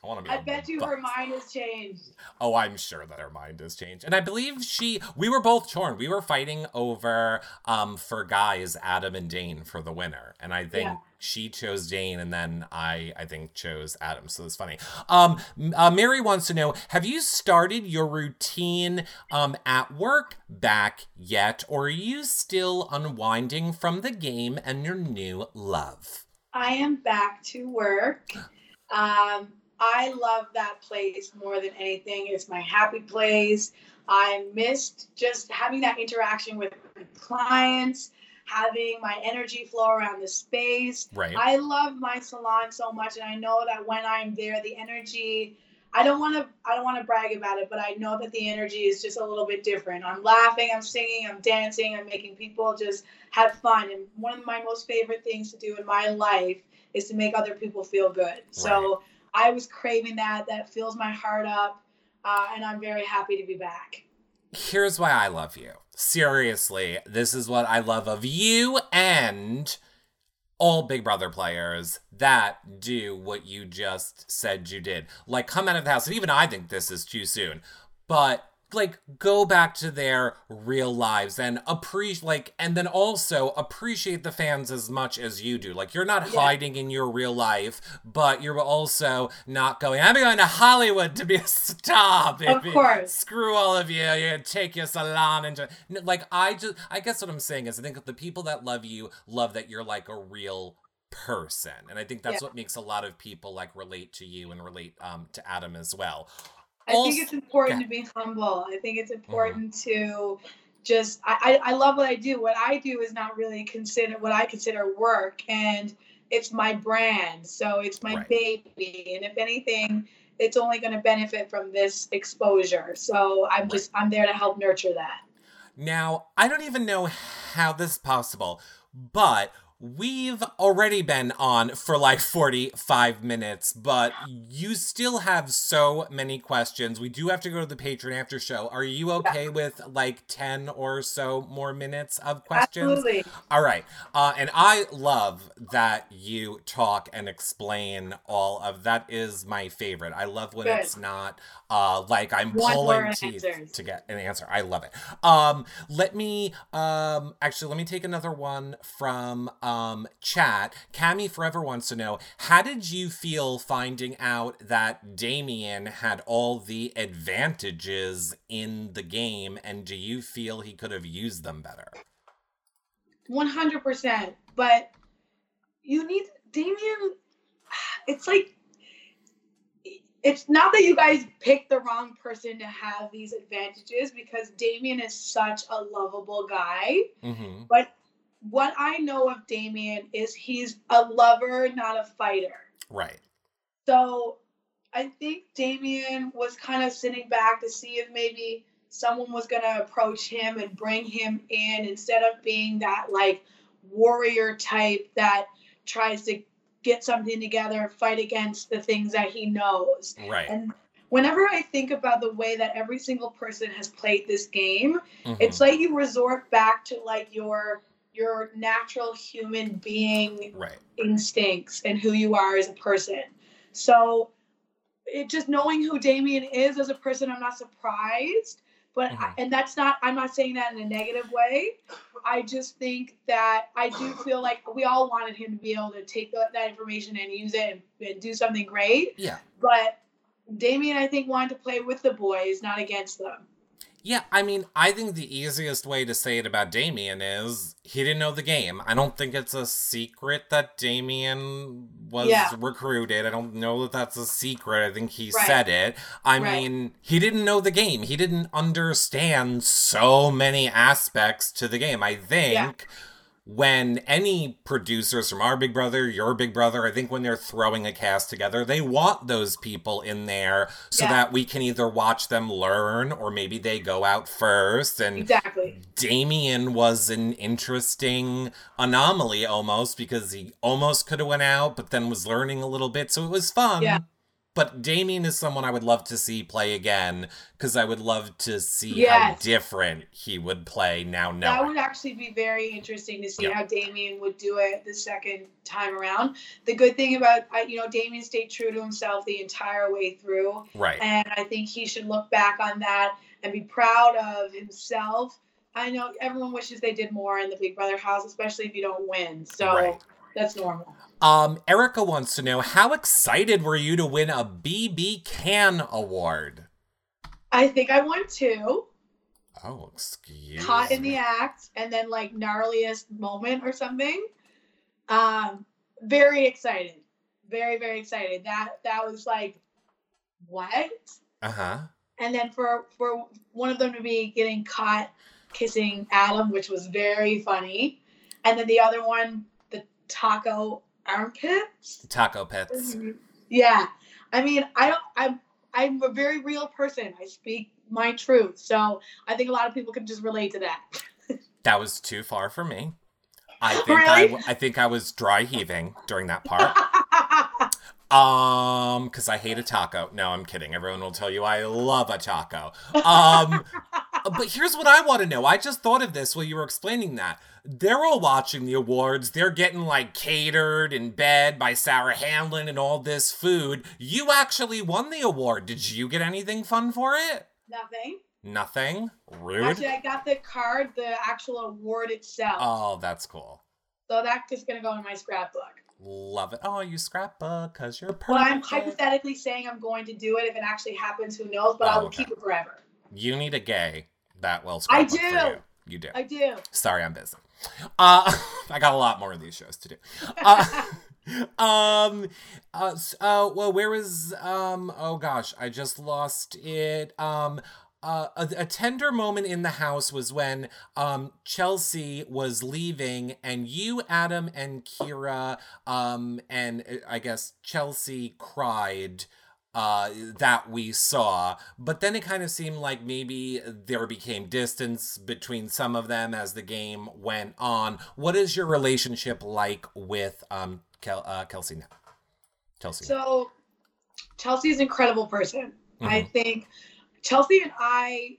I want to be. I bet you her mind has changed. Oh, I'm sure that her mind has changed. And I believe she we were both torn. We were fighting over um for guys Adam and Dane for the winner. And I think Yeah. she chose Dane and then I I think chose Adam. So it's funny. Um uh, Mary wants to know, have you started your routine um at work back yet or are you still unwinding from the game and your new love? I am back to work. Um, I love that place more than anything. It's my happy place. I missed just having that interaction with clients, having my energy flow around the space. Right. I love my salon so much, and I know that when I'm there, the energy. I don't want to. I don't want to brag about it, but I know that the energy is just a little bit different. I'm laughing, I'm singing, I'm dancing, I'm making people just have fun. And one of my most favorite things to do in my life is to make other people feel good. So I was craving that. That fills my heart up, uh, and I'm very happy to be back. Here's why I love you. Seriously, this is what I love of you and all Big Brother players that do what you just said you did. Like, come out of the house, and even I think this is too soon, but like go back to their real lives and appreciate like and then also appreciate the fans as much as you do like you're not Yeah. hiding in your real life but you're also not going i'm going to hollywood to be a star baby. course. screw all of you you're take your salon and like i just i guess what i'm saying is i think that the people that love you love that you're like a real person and i think that's Yeah. what makes a lot of people like relate to you and relate um to adam as well I think it's important yeah. to be humble. I think it's mm-hmm. important to just I, I I love what I do. What I do is not really consider what I consider work and it's my brand. So it's my Right. baby. And if anything, it's only gonna benefit from this exposure. So I'm just I'm there to help nurture that. Now, I don't even know how this is possible, but we've already been on for like 45 minutes, but you still have so many questions. We do have to go to the patron after show. Are you okay with like 10 or so more minutes of questions? Absolutely. All right. Uh, and I love that you talk and explain all of that is my favorite. I love when Good. it's not uh, like I'm One pulling teeth answers. to get an answer. I love it. Um, let me um, actually let me take another one from um, chat. Cami Forever wants to know how did you feel finding out that Damien had all the advantages in the game, and do you feel he could have used them better? One hundred percent. But you need Damien. It's like it's not that you guys picked the wrong person to have these advantages because Damien is such a lovable guy. Mm-hmm. But what I know of Damien is he's a lover, not a fighter. Right. So I think Damien was kind of sitting back to see if maybe someone was going to approach him and bring him in instead of being that like warrior type that tries to get something together, fight against the things that he knows. Right. And whenever I think about the way that every single person has played this game, Mhm. it's like you resort back to like your your natural human being right. instincts and who you are as a person. So it just knowing who Damien is as a person, I'm not surprised. But I, Mhm. and that's not. I'm not saying that in a negative way. I just think that I do feel like we all wanted him to be able to take that, that information and use it and, and do something great. Yeah. But Damien, I think, wanted to play with the boys, not against them. Yeah, I mean, I think the easiest way to say it about Damien is he didn't know the game. I don't think it's a secret that Damien was Yeah. recruited. I don't know that that's a secret. I think he Right. said it. I Right. mean, he didn't know the game. He didn't understand so many aspects to the game. I think when any producers from our Big Brother, your Big Brother, I think when they're throwing a cast together, they want those people in there so Yeah. that we can either watch them learn or maybe they go out first. And Exactly. Damien was an interesting anomaly almost because he almost could have went out, but then was learning a little bit, so it was fun. Yeah. But Damien is someone I would love to see play again because I would love to see how different he would play now No, That would actually be very interesting to see Yeah. how Damien would do it the second time around. The good thing about, you know, Damien stayed true to himself the entire way through. Right. And I think he should look back on that and be proud of himself. I know everyone wishes they did more in the Big Brother house, especially if you don't win. So Right. that's normal. Um, Erica wants to know how excited were you to win a BB Can award? I think I won two. Oh, excuse caught in the act and then like gnarliest moment or something um very excited very very excited that that was like what Uh-huh. and then for for one of them to be getting caught kissing adam which was very funny and then the other one the taco armpits Taco pits. yeah i mean i don't i'm i'm a very real person i speak my truth so i think a lot of people can just relate to that That was too far for me. I think I, Really? w- I think I was dry heaving during that part. Um, because I hate a taco. No, I'm kidding. Everyone will tell you I love a taco. Um, but here's what I want to know. I just thought of this while you were explaining that. They're all watching the awards. They're getting like catered in bed by Sarah Hanlon and all this food. You actually won the award. Did you get anything fun for it? Nothing. Nothing. Rude. Actually, I got the card, the actual award itself. Oh, that's cool. So that's just gonna go in my scrapbook. Love it. Oh, you scrapbook because you're perfect. Well, I'm hypothetically saying I'm going to do it. If it actually happens, who knows? But oh, I Oh, will okay. keep it forever. You need a gay that will I do. you. You do. I do. Sorry, I'm busy. Uh, I got a lot more of these shows to do. Uh, um, uh, uh, well, where was um? Oh gosh, I just lost it. Um. Uh, a, a tender moment in the house was when um, Chelsea was leaving, and you, Adam, and Kiera, um, and uh, I guess Chelsea cried uh, that we saw. But then it kind of seemed like maybe there became distance between some of them as the game went on. What is your relationship like with um, Kel- uh, Kelsey now? Chelsea. So Chelsea's an incredible person. I Mhm. think Chelsea and I,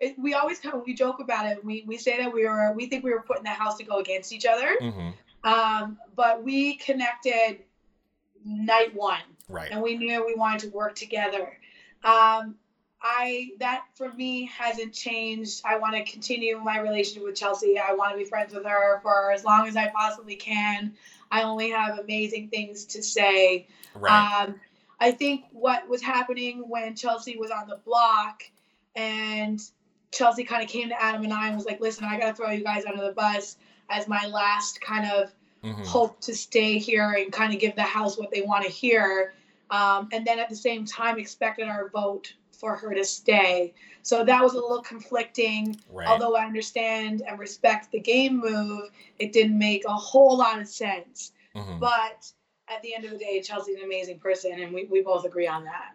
it, we always kind of we joke about it. We we say that we were we think we were put in the house to go against each other. hmm Um, but we connected night one. Right. and we knew we wanted to work together. Um, I that for me hasn't changed. I want to continue my relationship with Chelsea. I want to be friends with her for as long as I possibly can. I only have amazing things to say. Right. Um, I think what was happening when Chelsea was on the block and Chelsea kind of came to Adam and I and was like, listen, I got to throw you guys under the bus as my last kind of Mhm. hope to stay here and kind of give the house what they want to hear. Um, and then at the same time, expected our vote for her to stay. So that was a little conflicting. Right. Although I understand and respect the game move, it didn't make a whole lot of sense. Mhm. But at the end of the day, Chelsea's an amazing person, and we, we both agree on that.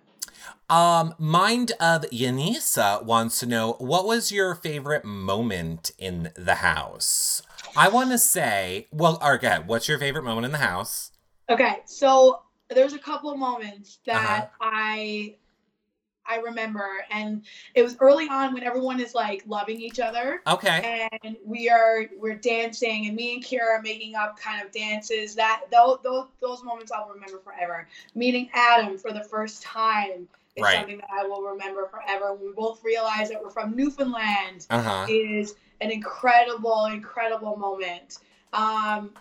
Um, Mind of Yanisa wants to know what was your favorite moment in the house? I want to say, well, okay, what's your favorite moment in the house? Okay, so there's a couple of moments that Uh-huh. I I remember, and it was early on when everyone is like loving each other. Okay. and we are we're dancing and me and Kiera are making up kind of dances that those those, those moments I'll remember forever. Meeting Adam for the first time is Right. something that I will remember forever. We both realize that we're from Newfoundland Uh huh. is an incredible, incredible moment. Um,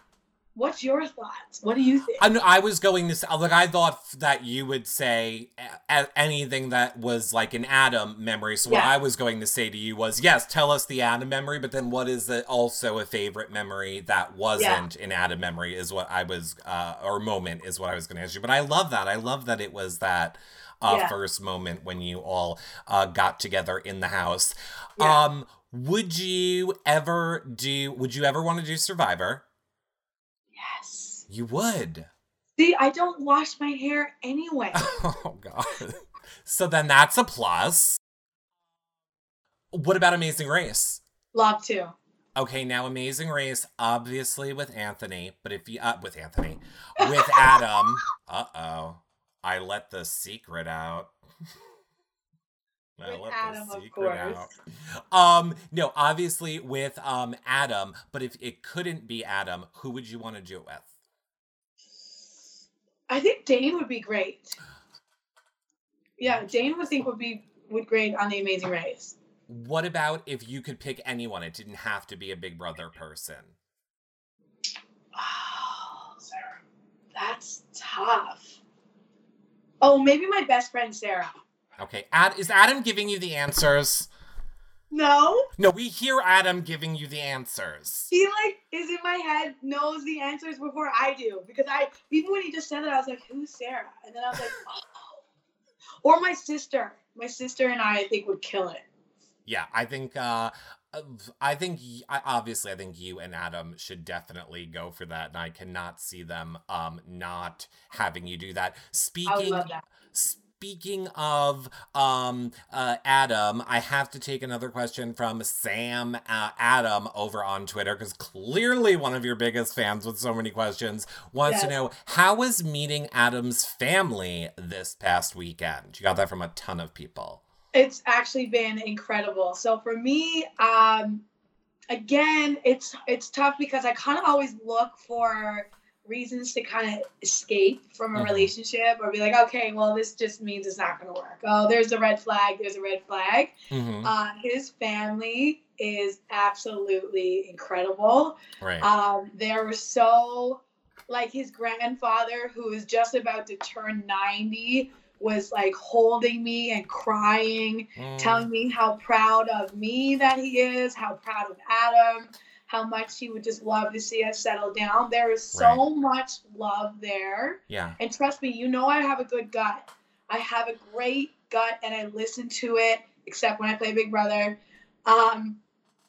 what's your thoughts? What do you think? I, I was going to say, like, I thought that you would say a- anything that was like an Adam memory. So, what I was going to say to you was, yes, tell us the Adam memory, but then what is the, also a favorite memory that wasn't an Adam memory is what I was, uh, or moment is what I was going to ask you. But I love that. I love that it was that. Uh, Yeah. first moment when you all uh, got together in the house. Yeah. Um, would you ever do? Would you ever want to do Survivor? You would. See, I don't wash my hair anyway. Oh god. So then that's a plus. What about Amazing Race? Love to. Okay, now Amazing Race, obviously with Anthony, but if you uh, with Anthony, with Adam, uh oh, I let the secret out. I With let Adam, the of secret course. out. Um, no, obviously with um Adam, but if it couldn't be Adam, who would you want to do it with? I think Dane would be great. Yeah, Dane would think would be would great on the Amazing Race. What about if you could pick anyone? It didn't have to be a Big Brother person. Oh, Sarah, that's tough. Oh, maybe my best friend Sarah. Okay, Ad- is Adam giving you the answers? No, No, we hear Adam giving you the answers. he like is in my head, knows the answers before I do. Because I even when he just said that I was like, "Who's Sarah?" And then I was like, "Oh." Or my sister. My sister and I, I think, would kill it. Yeah, I think. uh I think I- obviously I think you and Adam should definitely go for that, and I cannot see them um not having you do that. I Speaking love that. Speaking of um, uh, Adam, I have to take another question from Sam uh, Adam over on Twitter because clearly one of your biggest fans with so many questions wants to know how was meeting Adam's family this past weekend? You got that from a ton of people. It's actually been incredible. So for me, um, again, it's it's tough because I kind of always look for reasons to kind of escape from a Mhm. relationship or be like, okay, well, this just means it's not going to work. Oh, there's a red flag. There's a red flag. hmm Uh, his family is absolutely incredible. right. Um, they were so like his grandfather, who is just about to turn 90, was like holding me and crying, Mm, telling me how proud of me that he is, how proud of Adam, how much he would just love to see us settle down. There is so much love there. yeah. And trust me, you know I have a good gut. I have a great gut and I listen to it, except when I play Big Brother. Um,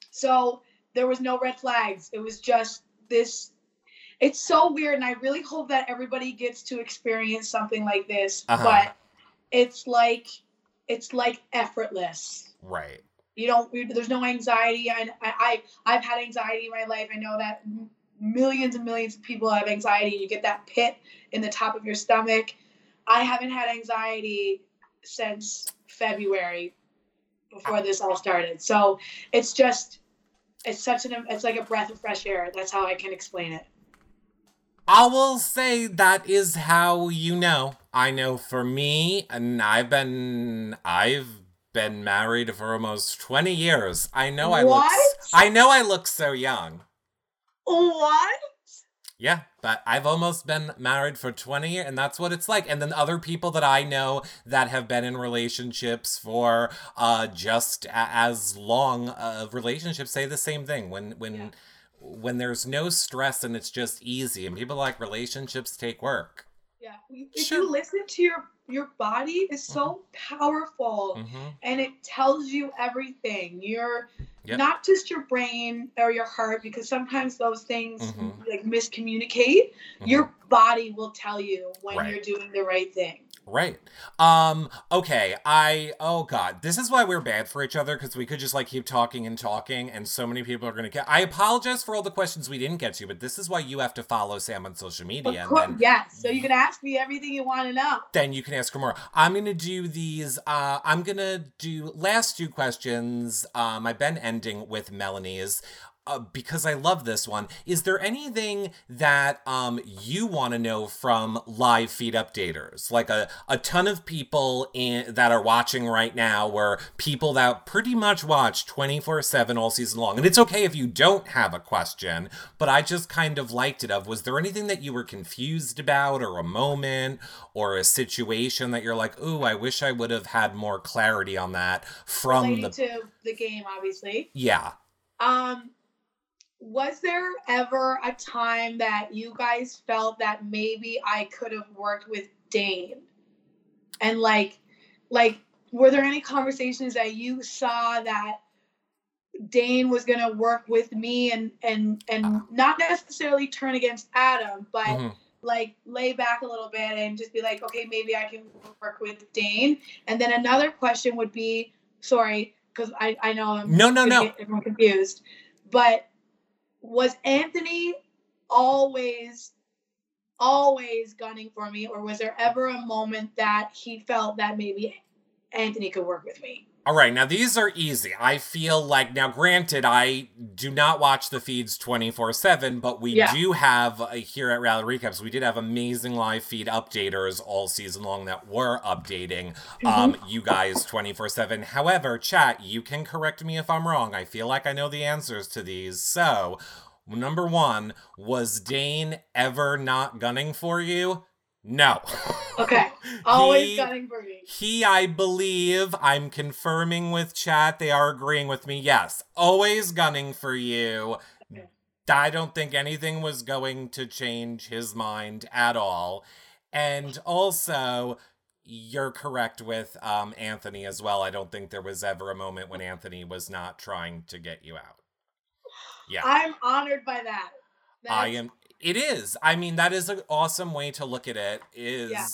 so there was no red flags. It was just this. It's so weird, and I really hope that everybody gets to experience something like this. Uh-huh. But it's like it's like effortless. Right. You don't. we- There's no anxiety. I, I I- I've had anxiety in my life. I know that millions and millions of people have anxiety. You get that pit in the top of your stomach. I haven't had anxiety since February, before this all started. So it's just, it's such an, it's like a breath of fresh air. That's how I can explain it. I will say that is how you know. I know for me, and I've been I've been married for almost twenty years. I know I look. I know I look so young. What? Yeah, but I've almost been married for 20 years, and that's what it's like. And then other people that I know that have been in relationships for uh, just a- as long of relationships say the same thing. When when Yeah. when there's no stress and it's just easy, and people like relationships take work. Yeah. If Sure. you listen to your your body is so powerful. hmm and it tells you everything. You're Yep. not just your brain or your heart, because sometimes those things Mhm. like miscommunicate. Your body will tell you when Right. you're doing the right thing. Right. Um, okay. I, oh God, this is why we're bad for each other because we could just like keep talking and talking, and so many people are going to get. I apologize for all the questions we didn't get to, but this is why you have to follow Sam on social media. Of And course, then, yes. So you can ask me everything you want to know. then you can ask her more. I'm gonna do these. Uh, I'm gonna do last two questions. Um, I've been ending with Melanie's. Uh, because I love this one. Is there anything that um, you want to know from live feed updaters? Like a, a ton of people in, that are watching right now were people that pretty much watch 24 7 all season long. And it's okay if you don't have a question, but I just kind of liked it. Of was there anything that you were confused about, or a moment, or a situation that you're like, ooh, I wish I would have had more clarity on that from Relating the. to the game, obviously. Yeah. Um, was there ever a time that you guys felt that maybe I could have worked with Dane? And like, like, were there any conversations that you saw that Dane was gonna work with me and and and not necessarily turn against Adam, but Mhm. like lay back a little bit and just be like, okay, maybe I can work with Dane. And then another question would be, sorry, because I I know I'm No, no, no. everyone confused, but was Anthony always always gunning for me, or was there ever a moment that he felt that maybe Anthony could work with me? All right, now these are easy. I feel like, now granted, I do not watch the feeds 24 7, but we Yeah. do have uh, here at Rally Recaps, we did have amazing live feed updaters all season long that were updating um, you guys 24 7. However, chat, you can correct me if I'm wrong. I feel like I know the answers to these. So, number one, was Dane ever not gunning for you? No. Okay, always He- gunning for me. He, I believe, I'm confirming with chat, they are agreeing with me. Yes, always gunning for you. Okay. I don't think anything was going to change his mind at all. And also, you're correct with um, Anthony as well. I don't think there was ever a moment when Anthony was not trying to get you out. Yeah. I'm honored by that. I am. It is. I mean, that is an awesome way to look at it. Is Yeah.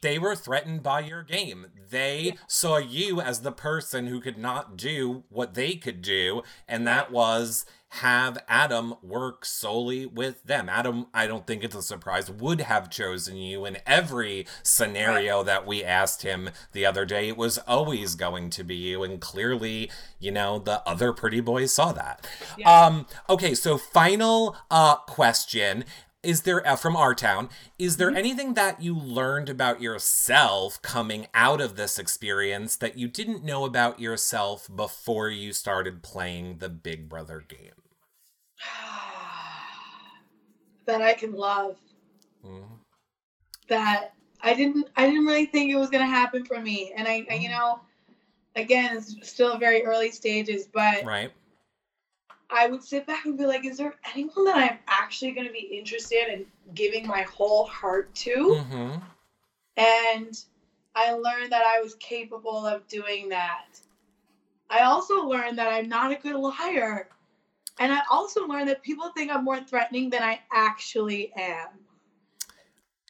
they were threatened by your game. They Yeah. saw you as the person who could not do what they could do, and that was have Adam work solely with them. Adam, I don't think it's a surprise, would have chosen you in every scenario that we asked him the other day. It was always going to be you, and clearly, you know, the other pretty boys saw that. Yeah. Um, okay, so final uh question. Is there uh, from our town? Is there anything that you learned about yourself coming out of this experience that you didn't know about yourself before you started playing the Big Brother game? that I can love. Mhm. That I didn't. I didn't really think it was gonna happen for me, and I, I you know, again, it's still very early stages, but Right? I would sit back and be like, is there anyone that I'm actually gonna be interested in giving my whole heart to? Mm-hmm. And I learned that I was capable of doing that. I also learned that I'm not a good liar. And I also learned that people think I'm more threatening than I actually am.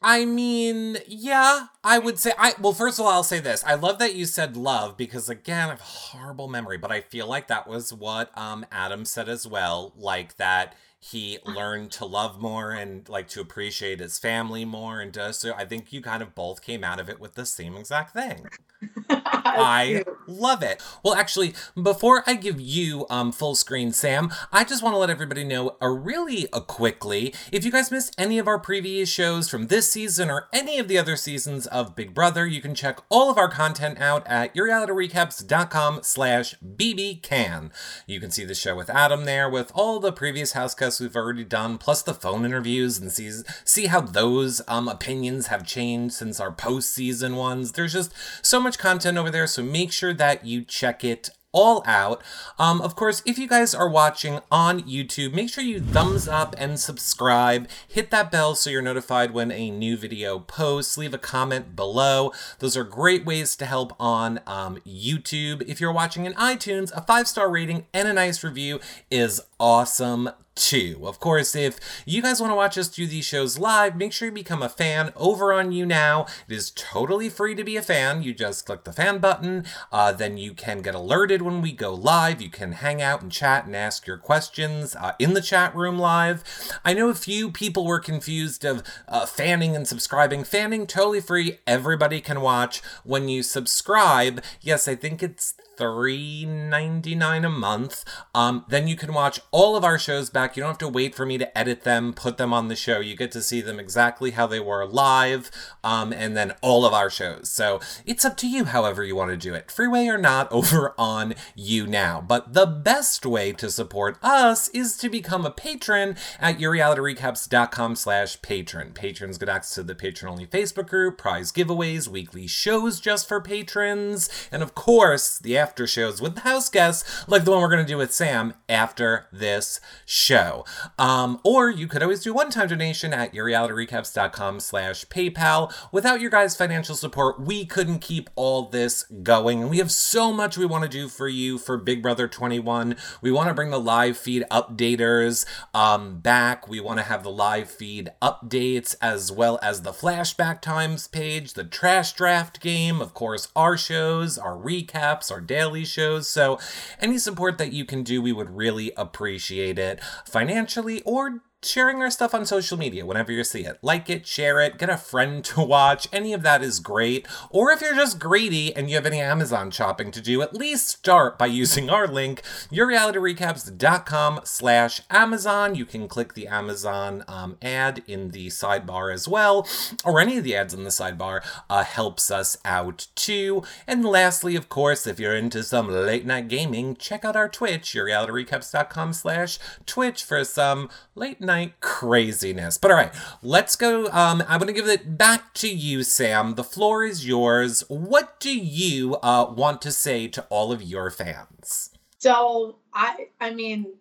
I mean, yeah, I would say I well, first of all, I'll say this. I love that you said love because again, I have a horrible memory, but I feel like that was what um Adam said as well, like that he learned to love more and like to appreciate his family more and does so I think you kind of both came out of it with the same exact thing. I Cute. love it. Well, actually, before I give you um full screen Sam, I just want to let everybody know a really a quickly. If you guys missed any of our previous shows from this season or any of the other seasons of Big Brother, you can check all of our content out at yourrealityrecaps.com slash bbcan. You can see the show with Adam there with all the previous house cuts we've already done, plus the phone interviews and see, see how those um opinions have changed since our post-season ones. There's just so much content over there, so make sure that you check it all out. Um, of course, if you guys are watching on YouTube, make sure you thumbs up and subscribe. Hit that bell so you're notified when a new video posts. Leave a comment below. Those are great ways to help on um, YouTube. If you're watching in iTunes, a five star rating and a nice review is awesome too. Of course, if you guys want to watch us do these shows live, make sure you become a fan over on YouNow. It is totally free to be a fan. You just click the fan button. Uh, then you can get alerted when we go live. You can hang out and chat and ask your questions uh, in the chat room live. I know a few people were confused of uh, fanning and subscribing. Fanning totally free. Everybody can watch. When you subscribe, yes, I think it's $3.99 a month. Um, then you can watch all of our shows back. You don't have to wait for me to edit them, put them on the show. You get to see them exactly how they were live, um, and then all of our shows. So it's up to you, however you want to do it, freeway or not, over on YouNow. But the best way to support us is to become a patron at yourrealityrecaps.com slash patron. Patrons get access to the patron-only Facebook group, prize giveaways, weekly shows just for patrons, and of course, the after shows with the house guests, like the one we're going to do with Sam after this show. Um, or you could always do one-time donation at yourrealityrecaps.com slash PayPal. Without your guys' financial support, we couldn't keep all this going. And we have so much we want to do for you for Big Brother 21. We want to bring the live feed updaters um, back. We want to have the live feed updates as well as the flashback times page, the trash draft game, of course, our shows, our recaps, our daily shows. So, any support that you can do, we would really appreciate it financially or sharing our stuff on social media whenever you see it. Like it, share it, get a friend to watch. Any of that is great. Or if you're just greedy and you have any Amazon shopping to do, at least start by using our link, yourrealityrecaps.com slash Amazon. You can click the Amazon um, ad in the sidebar as well, or any of the ads in the sidebar uh, helps us out too. And lastly, of course, if you're into some late night gaming, check out our Twitch, yourrealityrecaps.com slash Twitch for some late night craziness. But all right, let's go. Um, I'm going to give it back to you, Sam. The floor is yours. What do you uh, want to say to all of your fans? So, I, I mean,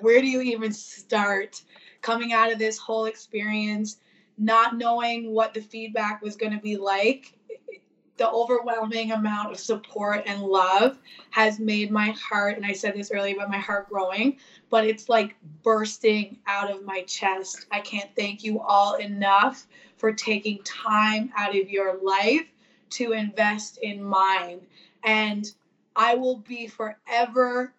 where do you even start coming out of this whole experience, not knowing what the feedback was going to be like? the overwhelming amount of support and love has made my heart, and I said this earlier, but my heart growing, but it's like bursting out of my chest. I can't thank you all enough for taking time out of your life to invest in mine. And I will be forever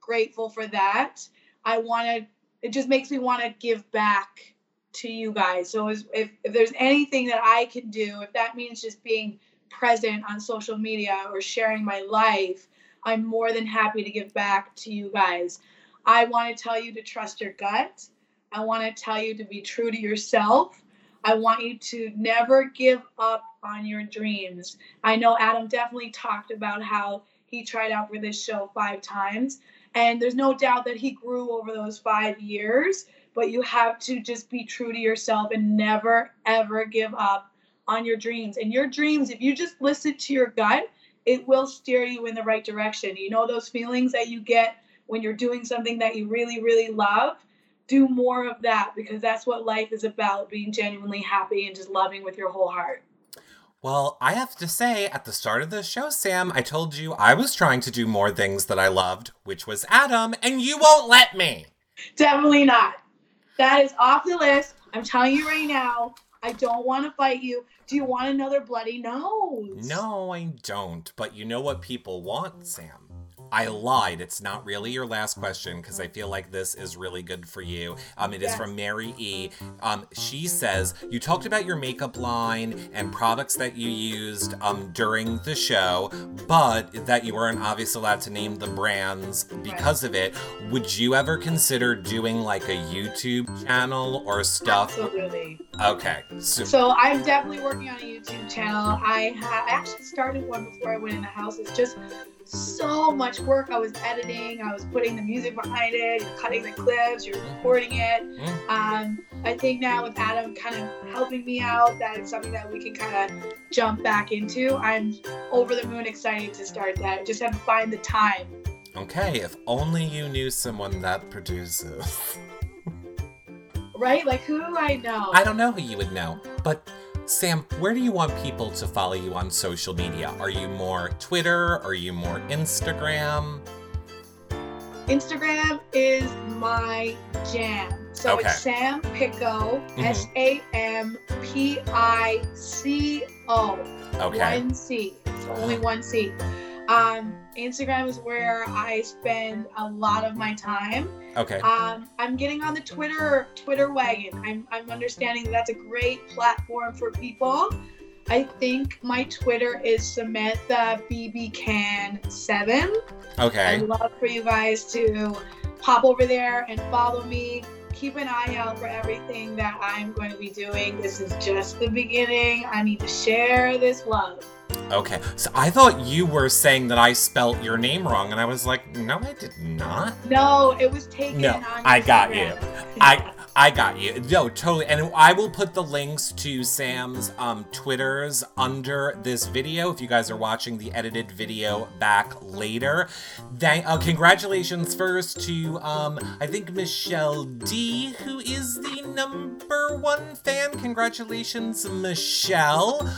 grateful for that. I want to, it just makes me want to give back to you guys. So if, if there's anything that I can do, if that means just being present on social media or sharing my life, I'm more than happy to give back to you guys. I want to tell you to trust your gut. I want to tell you to be true to yourself. I want you to never give up on your dreams. I know Adam definitely talked about how he tried out for this show five times, and there's no doubt that he grew over those five years. But you have to just be true to yourself and never, ever give up on your dreams. And your dreams, if you just listen to your gut, it will steer you in the right direction. You know, those feelings that you get when you're doing something that you really, really love, do more of that because that's what life is about being genuinely happy and just loving with your whole heart. Well, I have to say, at the start of the show, Sam, I told you I was trying to do more things that I loved, which was Adam, and you won't let me. Definitely not. That is off the list. I'm telling you right now, I don't want to fight you. Do you want another bloody nose? No, I don't. But you know what people want, Sam? I lied. It's not really your last question because I feel like this is really good for you. Um, it is yes. from Mary E. Um, she says you talked about your makeup line and products that you used um during the show, but that you weren't obviously allowed to name the brands because of it. Would you ever consider doing like a YouTube channel or stuff? Absolutely. Okay. So, so I'm definitely working on a YouTube channel. I, ha- I actually started one before I went in the house. It's just so much work. I was editing, I was putting the music behind it, you're cutting the clips, you're recording it. Mm. Um, I think now with Adam kind of helping me out, that it's something that we can kind of jump back into. I'm over the moon excited to start that. Just have to find the time. Okay, if only you knew someone that produces. right? Like who do I know? I don't know who you would know, but Sam, where do you want people to follow you on social media? Are you more Twitter? Are you more Instagram? Instagram is my jam. So Okay. it's Sam Pico, Mhm. S A M P I C O. Okay. One C. It's only one C. Um, Instagram is where I spend a lot of my time. Okay. Um, I'm getting on the Twitter Twitter wagon. I'm I'm understanding that that's a great platform for people. I think my Twitter is Samantha BB Can Seven. I'd Okay. love for you guys to pop over there and follow me. Keep an eye out for everything that I'm going to be doing. This is just the beginning. I need to share this love. Okay. So I thought you were saying that I spelt your name wrong, and I was like, no, I did not. No, it was taken. No, I got Instagram. I I got you. No, totally. And I will put the links to Sam's um, Twitters under this video if you guys are watching the edited video back later. Thank, uh, congratulations first to um, I think Michelle D, who is the number one fan. Congratulations, Michelle.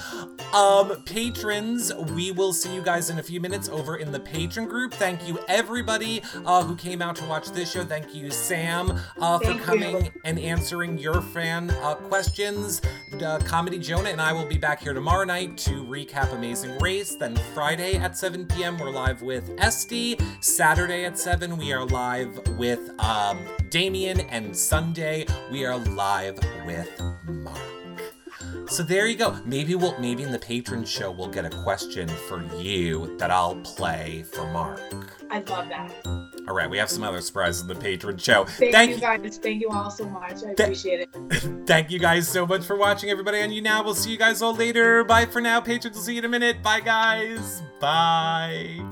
Um, patrons, we will see you guys in a few minutes over in the patron group. Thank you everybody uh, who came out to watch this show. Thank you, Sam, uh, for Thank you. And answering your fan uh, questions. Uh, Comedy Jonah and I will be back here tomorrow night to recap Amazing Race. Then Friday at 7 p.m. we're live with Esty. Saturday at 7 we are live with um, Damien, and Sunday we are live with Mark. So there you go. Maybe we'll maybe in the patron show we'll get a question for you that I'll play for Mark. I'd love that. All right, we have some other surprises in the patron show. Thank, Thank you guys. Thank you all so much. I Th- appreciate it. Thank you guys so much for watching, everybody on YouNow. We'll see you guys all later. Bye for now. Patrons We'll see you in a minute. Bye, guys. Bye.